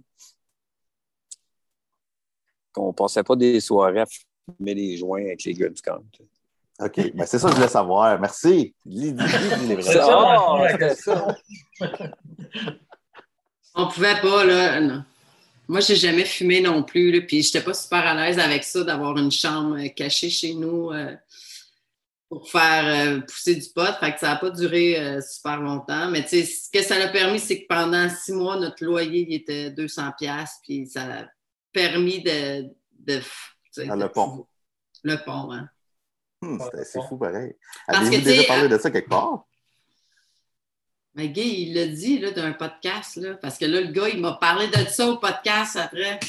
Qu'on ne passait pas des soirées à fumer des joints avec les Grimmskunk. OK, ben c'est ça que je voulais savoir. Merci. On pouvait pas, là. Non. Moi, j'ai jamais fumé non plus, là, puis j'étais pas super à l'aise avec ça d'avoir une chambre euh, cachée chez nous euh, pour faire euh, pousser du pot. Fait que ça n'a pas duré super longtemps. Mais tu sais, ce que ça a permis, c'est que pendant six mois, notre loyer il était 200 pièces puis ça a permis de... de, ah, le pont. Le pont, hein. Hmm, c'est fou pareil. Avez-vous déjà parlé de ça quelque part? Mais Guy, il l'a dit là, d'un podcast, là, parce que là, le gars, il m'a parlé de ça au podcast après.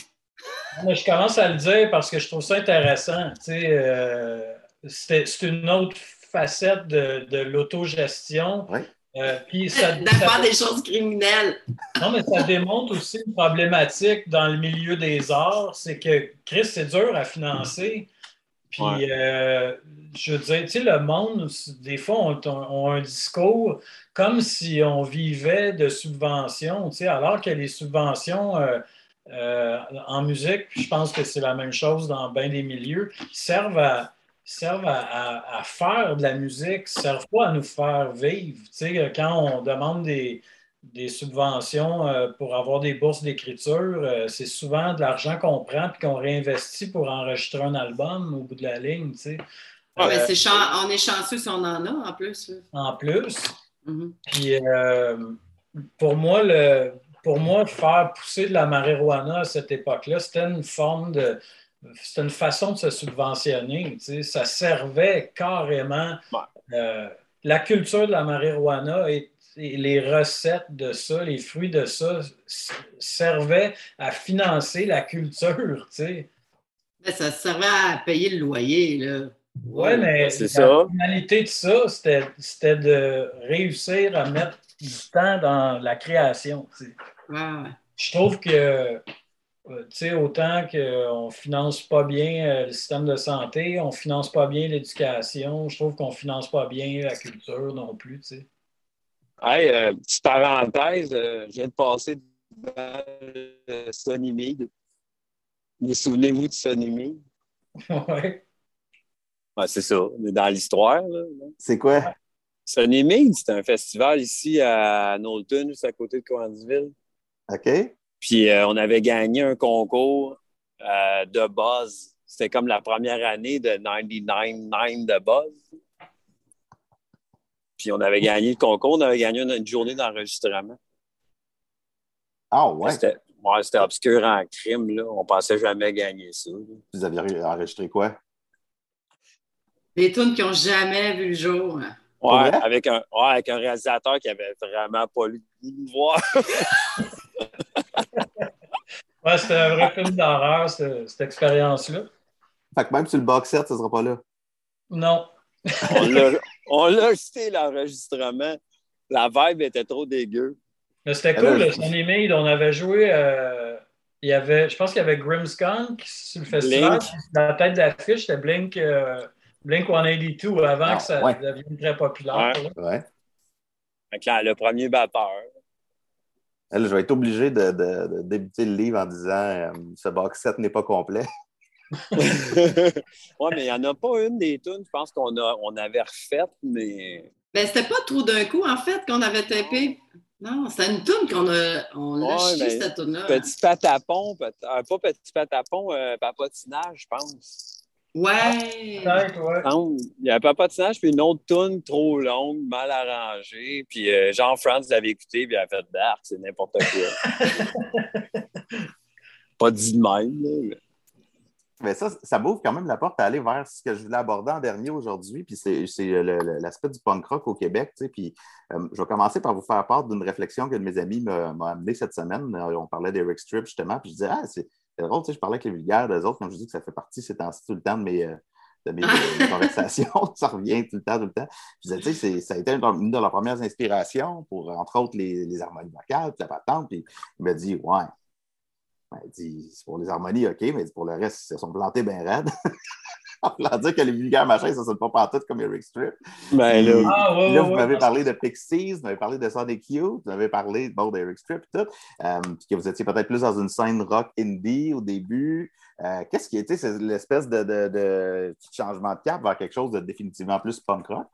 je commence à le dire parce que je trouve ça intéressant. Tu sais, euh, c'est une autre facette de, de l'autogestion. Oui. Euh, <laughs> faire des choses criminelles. non, mais ça démontre aussi une problématique dans le milieu des arts, c'est que Chris, c'est dur à financer. Puis, euh, je veux dire, tu sais, le monde, des fois, ont, ont un discours comme si on vivait de subventions, tu sais, alors que les subventions euh, euh, en musique, je pense que c'est la même chose dans bien des milieux, servent à servent à faire de la musique, servent pas à nous faire vivre. Tu sais, quand on demande des, des subventions euh, pour avoir des bourses d'écriture, euh, c'est souvent de l'argent qu'on prend puis qu'on réinvestit pour enregistrer un album au bout de la ligne, tu sais. Ah, mais Euh, on est chanceux si on en a en plus. en plus. Mhm. Puis euh, pour moi, le, pour moi, faire pousser de la marijuana à cette époque-là, c'était une forme de. C'était une façon de se subventionner. tu sais. Ça servait carrément. Ouais. euh, la culture de la marijuana et les recettes de ça, les fruits de ça, servaient à financer la culture. tu sais. Mais ça servait à payer le loyer. Là. Oui, mais c'est la ça. finalité de ça, c'était c'était de réussir à mettre du temps dans la création. tu sais. Ouais, ouais. Je trouve que, euh, tu sais, autant qu'on ne finance pas bien euh, le système de santé, on ne finance pas bien l'éducation, je trouve qu'on ne finance pas bien la culture non plus, tu sais. Hey, euh, petite parenthèse, euh, je viens de passer devant euh, Sonny Mead. Vous souvenez-vous de Sonny Mead? ouais. Ouais, c'est ça, on est dans l'histoire. C'est quoi? Sonny Mead, c'est un festival ici à Knowlton, juste à côté de Cowansville. OK? Puis euh, on avait gagné un concours euh, de buzz. C'était comme la première année de 99.9 de buzz. Puis on avait gagné le concours, on avait gagné une, une journée d'enregistrement. Ah, ouais. C'était ouais, obscur en crime, là. On pensait jamais gagner ça. là. Vous aviez enregistré quoi? Des tunes qui n'ont jamais vu le jour. Ouais, avec un, ouais, avec un réalisateur qui avait vraiment pas le goût de voir. <laughs> Ouais, c'était un vrai film d'horreur, cette, cette expérience-là. Fait que même sur le box set, ça sera pas là. Non. on l'a- on l'a jeté l'enregistrement. La vibe était trop dégueu. Mais c'était cool, le Mead. On avait joué. euh, il y avait, je pense qu'il y avait Grimmskunk sur le festival. Blink. puis La tête d'affiche, c'était Blink, euh, Blink 182 avant Ah, que ça ouais. devienne très populaire. Ouais. Ouais. Là, le premier batteur. Elle, je vais être obligé de, de- de débuter le livre en disant euh, ce box set n'est pas complet. <laughs> ouais, mais il n'y en a pas une des tunes, je pense qu'on a, on avait refait, mais. Ben, c'était pas trop d'un coup, en fait, qu'on avait tapé. Non, c'était une tune qu'on a, on l'a Ouais, mais cette tune-là. Petit patapon, peut- euh, pas petit patapon, euh, papotinage, je pense. Ouais. Peut-être, ouais. Non, Il y a un papotinage, puis une autre tune trop longue, mal arrangée. Puis euh, Jean-France l'avait écouté, puis il a fait d'art, c'est n'importe quoi. <laughs> pas dit de même, là, mais- Mais ça, ça m'ouvre quand même la porte à aller vers ce que je voulais aborder en dernier aujourd'hui, puis c'est c'est le- l'aspect du punk rock au Québec. tu sais, Puis euh, je vais commencer par vous faire part d'une réflexion que mes amis m'a amenée cette semaine. Euh, On parlait d'Eric Strip justement, puis je disais, ah, c'est c'est drôle, tu sais, je parlais avec les vulgaires des autres, comme je dis que ça fait partie ces temps-ci tout le temps de mes, euh, de mes, <laughs> de conversations, <laughs> ça revient tout le temps, tout le temps. Je disais, tu sais, c'est- ça a été une, une de leurs premières inspirations pour, entre autres, les, les harmonies vocales, puis la patente, puis il m'a dit, ouais. Ben, il dit, c'est pour les harmonies, OK, mais pour le reste, ils se sont plantés bien raides. En voulant dire que les vulgaires machins, ça ne sonne pas pantoute comme Eric Strip. Ben là, Ah, ouais, Puis là, ouais, vous ouais, m'avez parlé que- de Pixies, vous m'avez parlé de Sonic Youth, vous m'avez parlé bon, d'Eric Strip et tout. Euh, puis que vous étiez peut-être plus dans une scène rock indie au début. Euh, Qu'est-ce qui était l'espèce de, de, de petit changement de cap vers quelque chose de définitivement plus punk rock?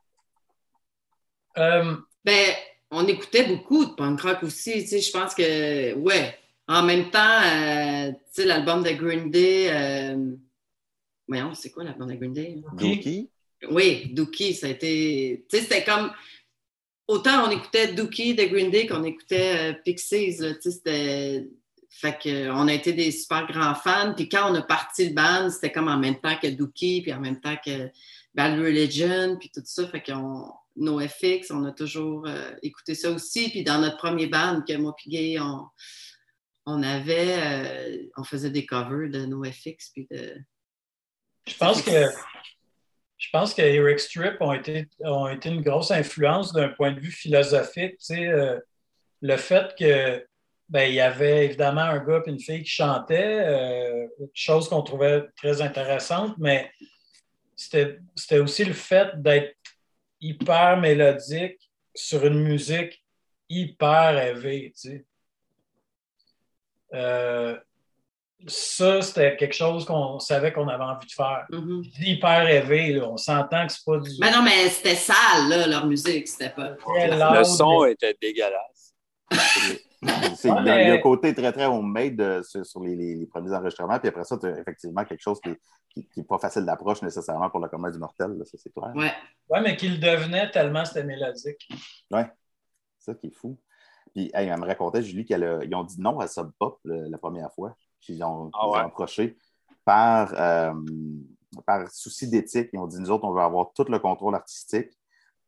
Euh, Ben, on écoutait beaucoup de punk rock aussi. Tu sais, je pense que, ouais. En même temps, euh, tu sais, l'album de Green Day. Euh... Voyons, c'est quoi l'album de Green Day? Dookie? Oui, Dookie, ça a été. Tu sais, c'était comme. Autant on écoutait Dookie de Green Day qu'on écoutait euh, Pixies. Tu sais, c'était. Fait que, on a été des super grands fans. Puis quand on a parti le band, c'était comme en même temps que Dookie, puis en même temps que Bad Religion, puis tout ça. Fait qu'on. NoFX, on a toujours euh, écouté ça aussi. Puis dans notre premier band, que moi puis Gay, on, on avait. euh, on faisait des covers de NoFX, puis de. je pense que je pense que Eric Strip ont été, ont été une grosse influence d'un point de vue philosophique. Tu sais, euh, le fait que ben, il y avait évidemment un gars et une fille qui chantaient, euh, chose qu'on trouvait très intéressante, mais c'était aussi le fait d'être hyper mélodique sur une musique hyper rêvée. Tu sais. Euh, ça, c'était quelque chose qu'on savait qu'on avait envie de faire. Mhm. Hyper rêvé, là. on s'entend que c'est pas du. Mais non, mais c'était sale, là, leur musique. C'était pas. Le son mais- était dégueulasse. C'est- Ouais, mais- un côté très, très homemade euh, sur, sur les, les- les premiers enregistrements. Puis après ça, tu as effectivement quelque chose qui n'est pas facile d'approche nécessairement pour le commun du mortel. là, ça, c'est clair. Ouais. Ouais, mais qu'il devenait tellement c'était mélodique. C'est ça qui est fou. Puis, hey, elle me racontait, Julie, qu'ils ont dit non à Sub Pop le- la première fois. Puis, ils ont, Ah ils ont approché par, euh, par souci d'éthique. Ils ont dit nous autres, on veut avoir tout le contrôle artistique.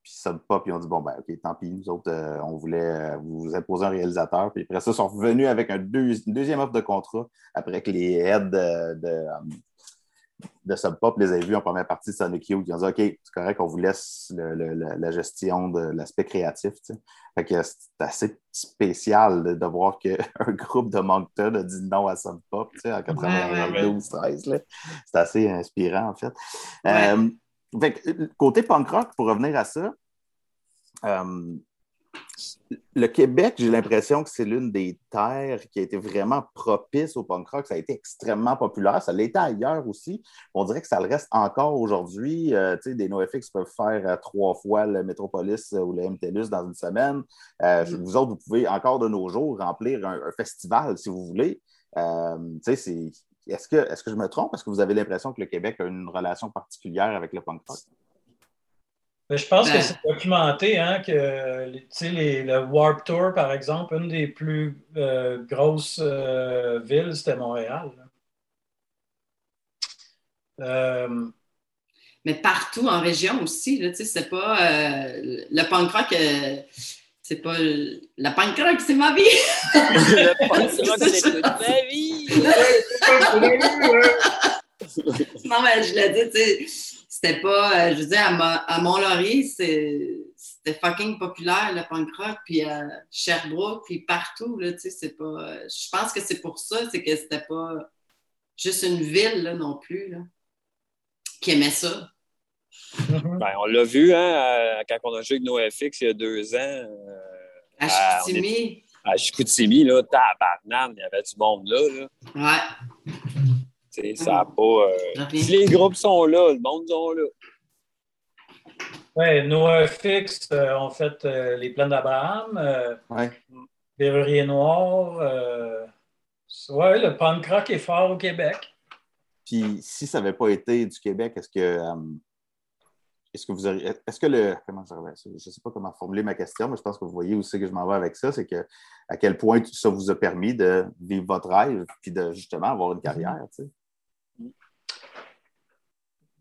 Puis Sub Pop, ils ont dit bon, ben, OK, tant pis, nous autres, euh, on voulait euh, vous imposer un réalisateur. Puis après ça, ils sont revenus avec un deux- une deuxième offre de contrat après que les heads de, de, de Sub Pop les aient vus en première partie de Sonic Youth. Ils ont dit OK, c'est correct, on vous laisse le- la gestion de l'aspect créatif. tu sais. Fait que c'est assez spécial de, de voir qu'un <laughs> groupe de Moncton a dit non à Sub Pop tu sais, en 92-13. là. C'est assez inspirant, en fait. Ouais. Euh, fait que, côté punk rock, pour revenir à ça, euh, le Québec, j'ai l'impression que c'est l'une des terres qui a été vraiment propice au punk rock. Ça a été extrêmement populaire. Ça l'était ailleurs aussi. On dirait que ça le reste encore aujourd'hui. Euh, des NoFX peuvent faire euh, trois fois le Metropolis euh, ou le MTLUS dans une semaine. Euh, Mhm. Vous autres, vous pouvez encore de nos jours remplir un, un festival si vous voulez. Est-ce que, est que je me trompe? Est-ce que vous avez l'impression que le Québec a une relation particulière avec le punk rock? Mais je pense Ben. que c'est documenté hein, que les- le Warp Tour, par exemple, une des plus euh, grosses euh, villes, c'était Montréal. Euh, Mais partout en région aussi, là, tu sais, c'est pas. euh, le punk rock, euh, c'est pas. Le punk rock, c'est ma vie! Le <laughs> punk rock, c'est toute ma vie. <laughs> non, mais je l'ai dit, tu sais, c'était pas. euh, je veux dire, à, Mo- à Mont-Laurier, c'est- c'était fucking populaire, le punk rock, puis à Sherbrooke, puis partout, là, tu sais, c'est pas. euh, Je pense que c'est pour ça, c'est que c'était pas juste une ville, là, non plus, là, qui aimait ça. Ben, on l'a vu hein, à- quand on a joué avec NoFX il y a deux ans. euh, À Chicoutimi. à Chicoutimi, là, tabarnane, il y avait du monde là. là. Ouais. Ça a pas. euh. Si les groupes sont là, le monde sont là. ouais, NoFX euh, ont fait euh, les plaines d'Abraham, euh, Ouais. Berrurier Noir. euh, ouais, le punk rock est fort au Québec. Puis si ça n'avait pas été du Québec, est-ce que euh, est-ce que vous auriez est-ce que le comment ça je ne sais pas comment formuler ma question, mais je pense que vous voyez aussi que je m'en vais avec ça, c'est que à quel point ça vous a permis de vivre votre rêve puis de justement avoir une carrière, tu sais.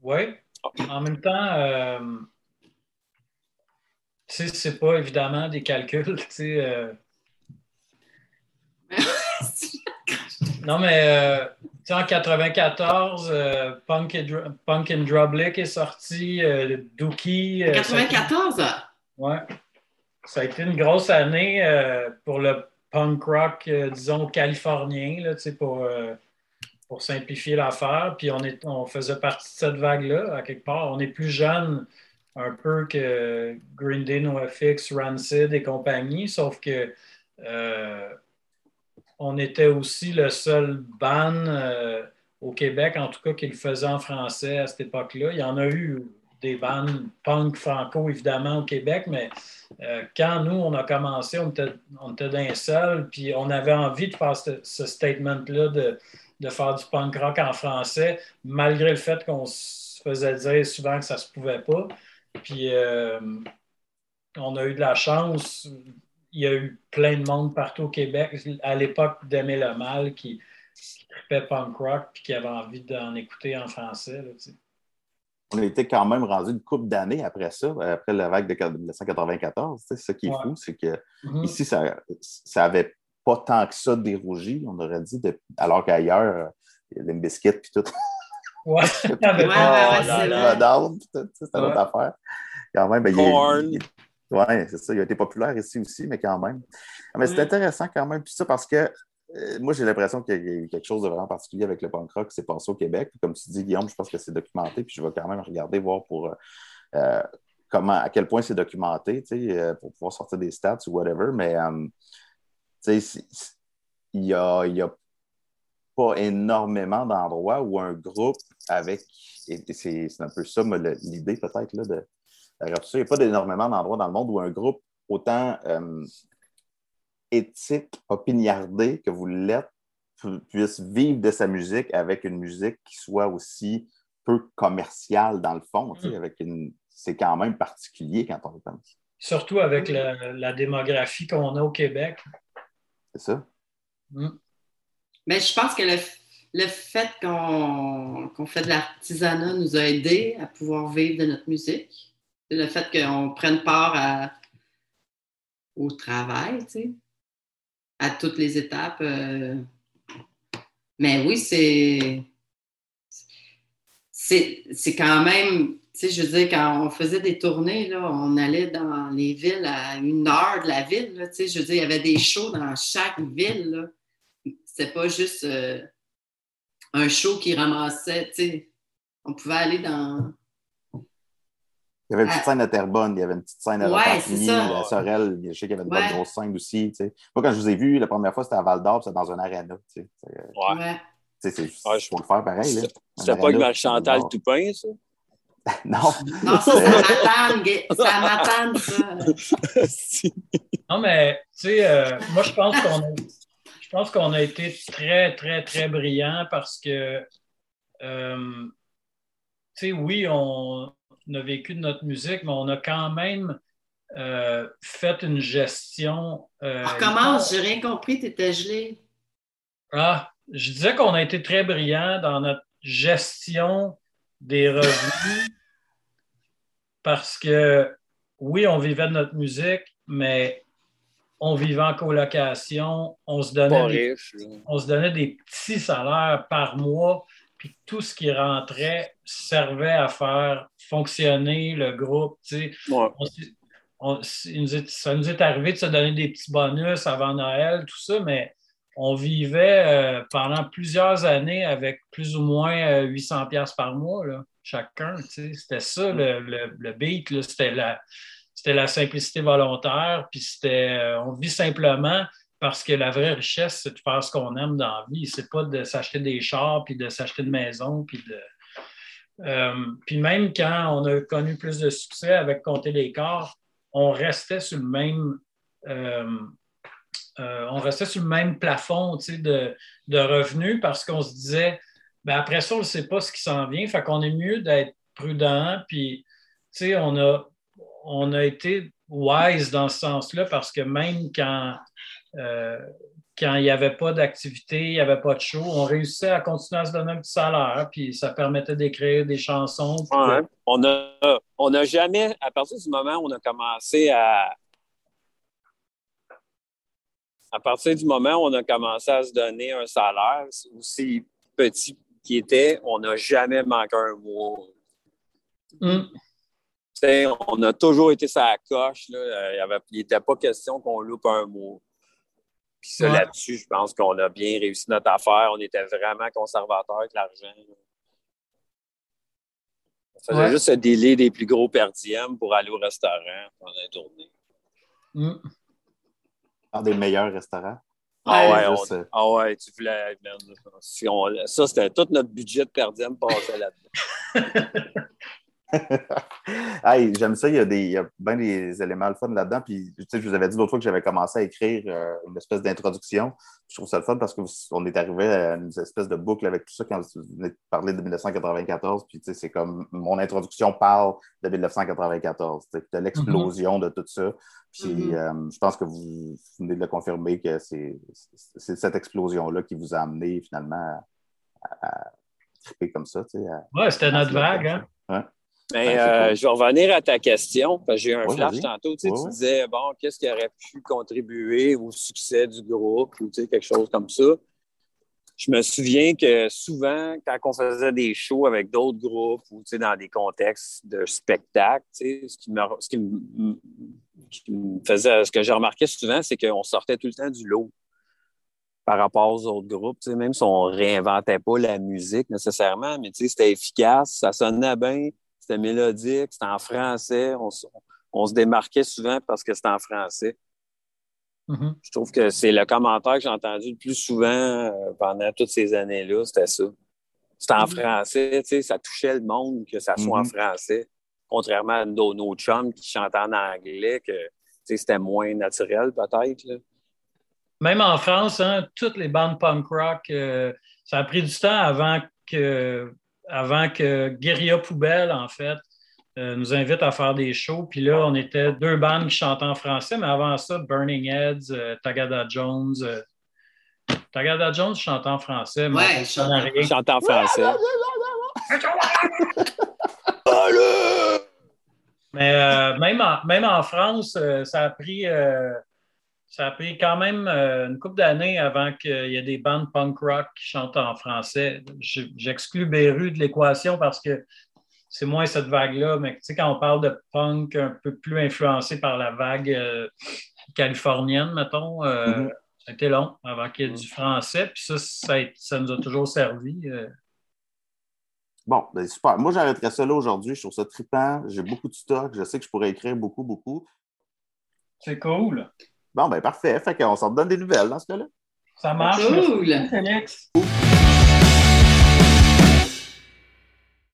Oui. En même temps, euh, tu sais, c'est pas évidemment des calculs, tu sais. euh, <laughs> Non, mais euh, en 94, euh, Punk, and Dr- Punk and Drublick est sorti, euh, Dookie. euh, ça a été- 94, ouais. Ça a été une grosse année pour le punk rock, disons, californien, là, tu sais, pour, pour simplifier l'affaire. Puis on, est, on faisait partie de cette vague-là, à quelque part. On est plus jeune un peu que Green Day, NoFX, Rancid et compagnie, sauf que euh, on était aussi le seul band euh, au Québec, en tout cas, qui le faisait en français à cette époque-là. Il y en a eu des bandes punk franco, évidemment, au Québec, mais euh, quand nous, on a commencé, on était, on était d'un seul, puis on avait envie de faire ce, ce statement-là de, de faire du punk rock en français, malgré le fait qu'on se faisait dire souvent que ça se pouvait pas. Puis euh, on a eu de la chance. Il y a eu plein de monde partout au Québec à l'époque d'Aimer le Mal qui, qui tripait punk rock puis qui avait envie d'en écouter en français. là, tu sais. On a été quand même rendu une couple d'années après ça, après la vague de 1994. tu sais, C'est ça qui est Ouais. fou, c'est que Mhm. ici, ça n'avait pas tant que ça dérougi, on aurait dit, de- alors qu'ailleurs, il y a des biscuits puis tout. Ouais, <laughs> avec- Ouais, ouais, ouais, là c'est là. vrai. C'est une autre affaire. Quand même, ben, Corn. il est- Ouais, c'est ça. Il a été populaire ici aussi, mais quand même. Mais c'est Ouais. intéressant quand même. Puis ça, parce que euh, moi, j'ai l'impression qu'il y a eu quelque chose de vraiment particulier avec le punk rock qui s'est passé au Québec. Puis Comme tu dis, Guillaume, je pense que c'est documenté. Puis je vais quand même regarder, voir pour euh, euh, comment, à quel point c'est documenté, tu sais, pour pouvoir sortir des stats ou whatever. Mais euh, tu sais, c'est- c'est- il y a, y a pas énormément d'endroits où un groupe avec. C'est un peu ça, l'idée peut-être là, de. Il n'y a pas énormément d'endroits dans le monde où un groupe autant euh, éthique, opiniardé que vous l'êtes, pu- puisse vivre de sa musique avec une musique qui soit aussi peu commerciale dans le fond. Mm. avec une... C'est quand même particulier quand on est comme ça. Surtout avec la, la démographie qu'on a au Québec. C'est ça? Mm. Mais je pense que le, le fait qu'on fait de l'artisanat nous a aidés à pouvoir vivre de notre musique. Le fait qu'on prenne part au travail, tu sais, à toutes les étapes. euh. Mais oui. C'est c'est quand même. Tu sais, je veux dire, quand on faisait des tournées, là, on allait dans les villes à une heure de la ville. Là, tu sais, je veux dire, il y avait des shows dans chaque ville. C'était pas juste euh, un show qui ramassait, tu sais. On pouvait aller dans. Il y avait une petite Ah. scène à Terrebonne, il y avait une petite scène à Repentigny, à Sorel, je sais qu'il y avait une bonne grosse scène aussi. tu sais. Moi, quand je vous ai vu, la première fois, c'était à Val d'Or, c'était dans un aréna. tu sais. Ouais. Ouais. tu sais, C'est Ouais, je- faut le faire pareil. Là. C'était pas que c'est Toupin, ça? <laughs> Non. Non, ça, c'est Matane, c'est à Matane, ça. Non, mais tu sais, euh, moi, je pense qu'on a, je pense qu'on a été très, très, très brillants parce que, euh, tu sais, oui, on, a vécu de notre musique, mais on a quand même euh, fait une gestion. euh, On recommence, j'ai rien compris, t'étais gelé. Ah, je disais qu'on a été très brillants dans notre gestion des revenus <laughs> parce que, oui, on vivait de notre musique, mais on vivait en colocation, on se donnait, des, riche. on se donnait des petits salaires par mois, puis tout ce qui rentrait servait à faire fonctionner le groupe. tu sais Ouais. on s'est- on- il nous est- ça nous est arrivé de se donner des petits bonus avant Noël, tout ça, mais on vivait euh, pendant plusieurs années avec plus ou moins euh, 800 pièces par mois, là, chacun. C'était ça le, le- le beat, c'était la, simplicité volontaire, puis c'était, euh, on vit simplement parce que la vraie richesse, c'est de faire ce qu'on aime dans la vie. C'est pas de s'acheter des chars, puis de s'acheter une maison, puis de... Euh, puis même quand on a connu plus de succès avec Compter les corps, on restait sur le même, euh, on restait sur le même plafond de, de revenus parce qu'on se disait, ben après ça, on ne sait pas ce qui s'en vient. Fait qu'on est mieux d'être prudent. Puis, on a, on a été wise dans ce sens-là parce que même quand, euh, quand il n'y avait pas d'activité, il n'y avait pas de show, on réussissait à continuer à se donner un petit salaire, puis ça permettait d'écrire des chansons. Ouais. On a, on n'a jamais, à partir du moment où on a commencé à. À partir du moment où on a commencé à se donner un salaire, aussi petit qu'il était, on n'a jamais manqué un mois. Tu sais, on a toujours été sur la coche. Là. Il n'était pas question qu'on loupe un mot. Puis ça, Ouais. là-dessus, je pense qu'on a bien réussi notre affaire. On était vraiment conservateur avec l'argent. On faisait Ouais. juste se délai des plus gros perdièmes pour aller au restaurant pendant la tournée. Hum. Un des meilleurs restaurants. Ah ouais, juste, on- euh, ah ouais, tu voulais. merde, si on- ça, c'était tout notre budget de perdième passait là-dedans. <laughs> <laughs> hey, j'aime ça, il y a, des, il y a bien des éléments le fun là-dedans. Puis, tu sais, je vous avais dit l'autre fois que j'avais commencé à écrire euh, une espèce d'introduction. Je trouve ça le fun parce qu'on est arrivé à une espèce de boucle avec tout ça quand vous venez de parler de 1994. Puis, tu sais, c'est comme mon introduction parle de 1994, tu sais, de l'explosion de tout ça. Puis, Mhm. euh, je pense que vous venez de le confirmer que c'est cette explosion-là qui vous a amené finalement à, à triper comme ça. Tu sais, Ouais, c'était notre vague. Hein? Ouais, c'est euh, cool. je vais revenir à ta question, parce que j'ai eu un Ouais, flash tantôt. Tu, sais, Ouais, tu ouais. disais, bon, qu'est-ce qui aurait pu contribuer au succès du groupe ou tu sais, quelque chose comme ça. je me souviens que souvent, quand on faisait des shows avec d'autres groupes ou dans des contextes de spectacle, ce qui me, ce qui me, faisait, ce que j'ai remarqué souvent, c'est qu'on sortait tout le temps du lot par rapport aux autres groupes, même si on ne réinventait pas la musique nécessairement, mais c'était efficace, ça sonnait bien, c'était mélodique, c'était en français, on, on se démarquait souvent parce que c'était en français. Mm-hmm. Je trouve que c'est le commentaire que j'ai entendu le plus souvent euh, pendant toutes ces années-là, c'était ça. C'était en mm-hmm. français, tu sais, ça touchait le monde que ça soit en mm-hmm. français, contrairement à nos, nos, chums qui chantaient en anglais, que c'était moins naturel peut-être. Même en France, hein, toutes les bandes punk rock, euh, ça a pris du temps avant que, avant que Guérilla Poubelle, en fait, euh, nous invite à faire des shows. Puis là, on était deux bandes qui chantaient en français, mais avant ça, Burning Heads, euh, Tagada Jones. Euh, Tagada Jones chantait en français. Oui, il chante en français. mais <laughs> même, en, même en France, ça a pris. Ça a pris quand même une couple d'années avant qu'il y ait des bandes punk rock qui chantent en français. J'exclus Beru de l'équation parce que c'est moins cette vague-là, mais tu sais, quand on parle de punk un peu plus influencé par la vague euh, californienne, mettons, euh, ça a été long avant qu'il y ait du français, puis ça, ça, nous a toujours servi. Euh. Bon, ben super. Moi, j'arrêterai ça là aujourd'hui. Je trouve ça trippant. J'ai beaucoup de stock. Je sais que je pourrais écrire beaucoup, beaucoup. C'est cool. Bon, ben parfait. Fait qu'on s'en donne des nouvelles dans ce cas-là. Ça marche. Cool. Alex.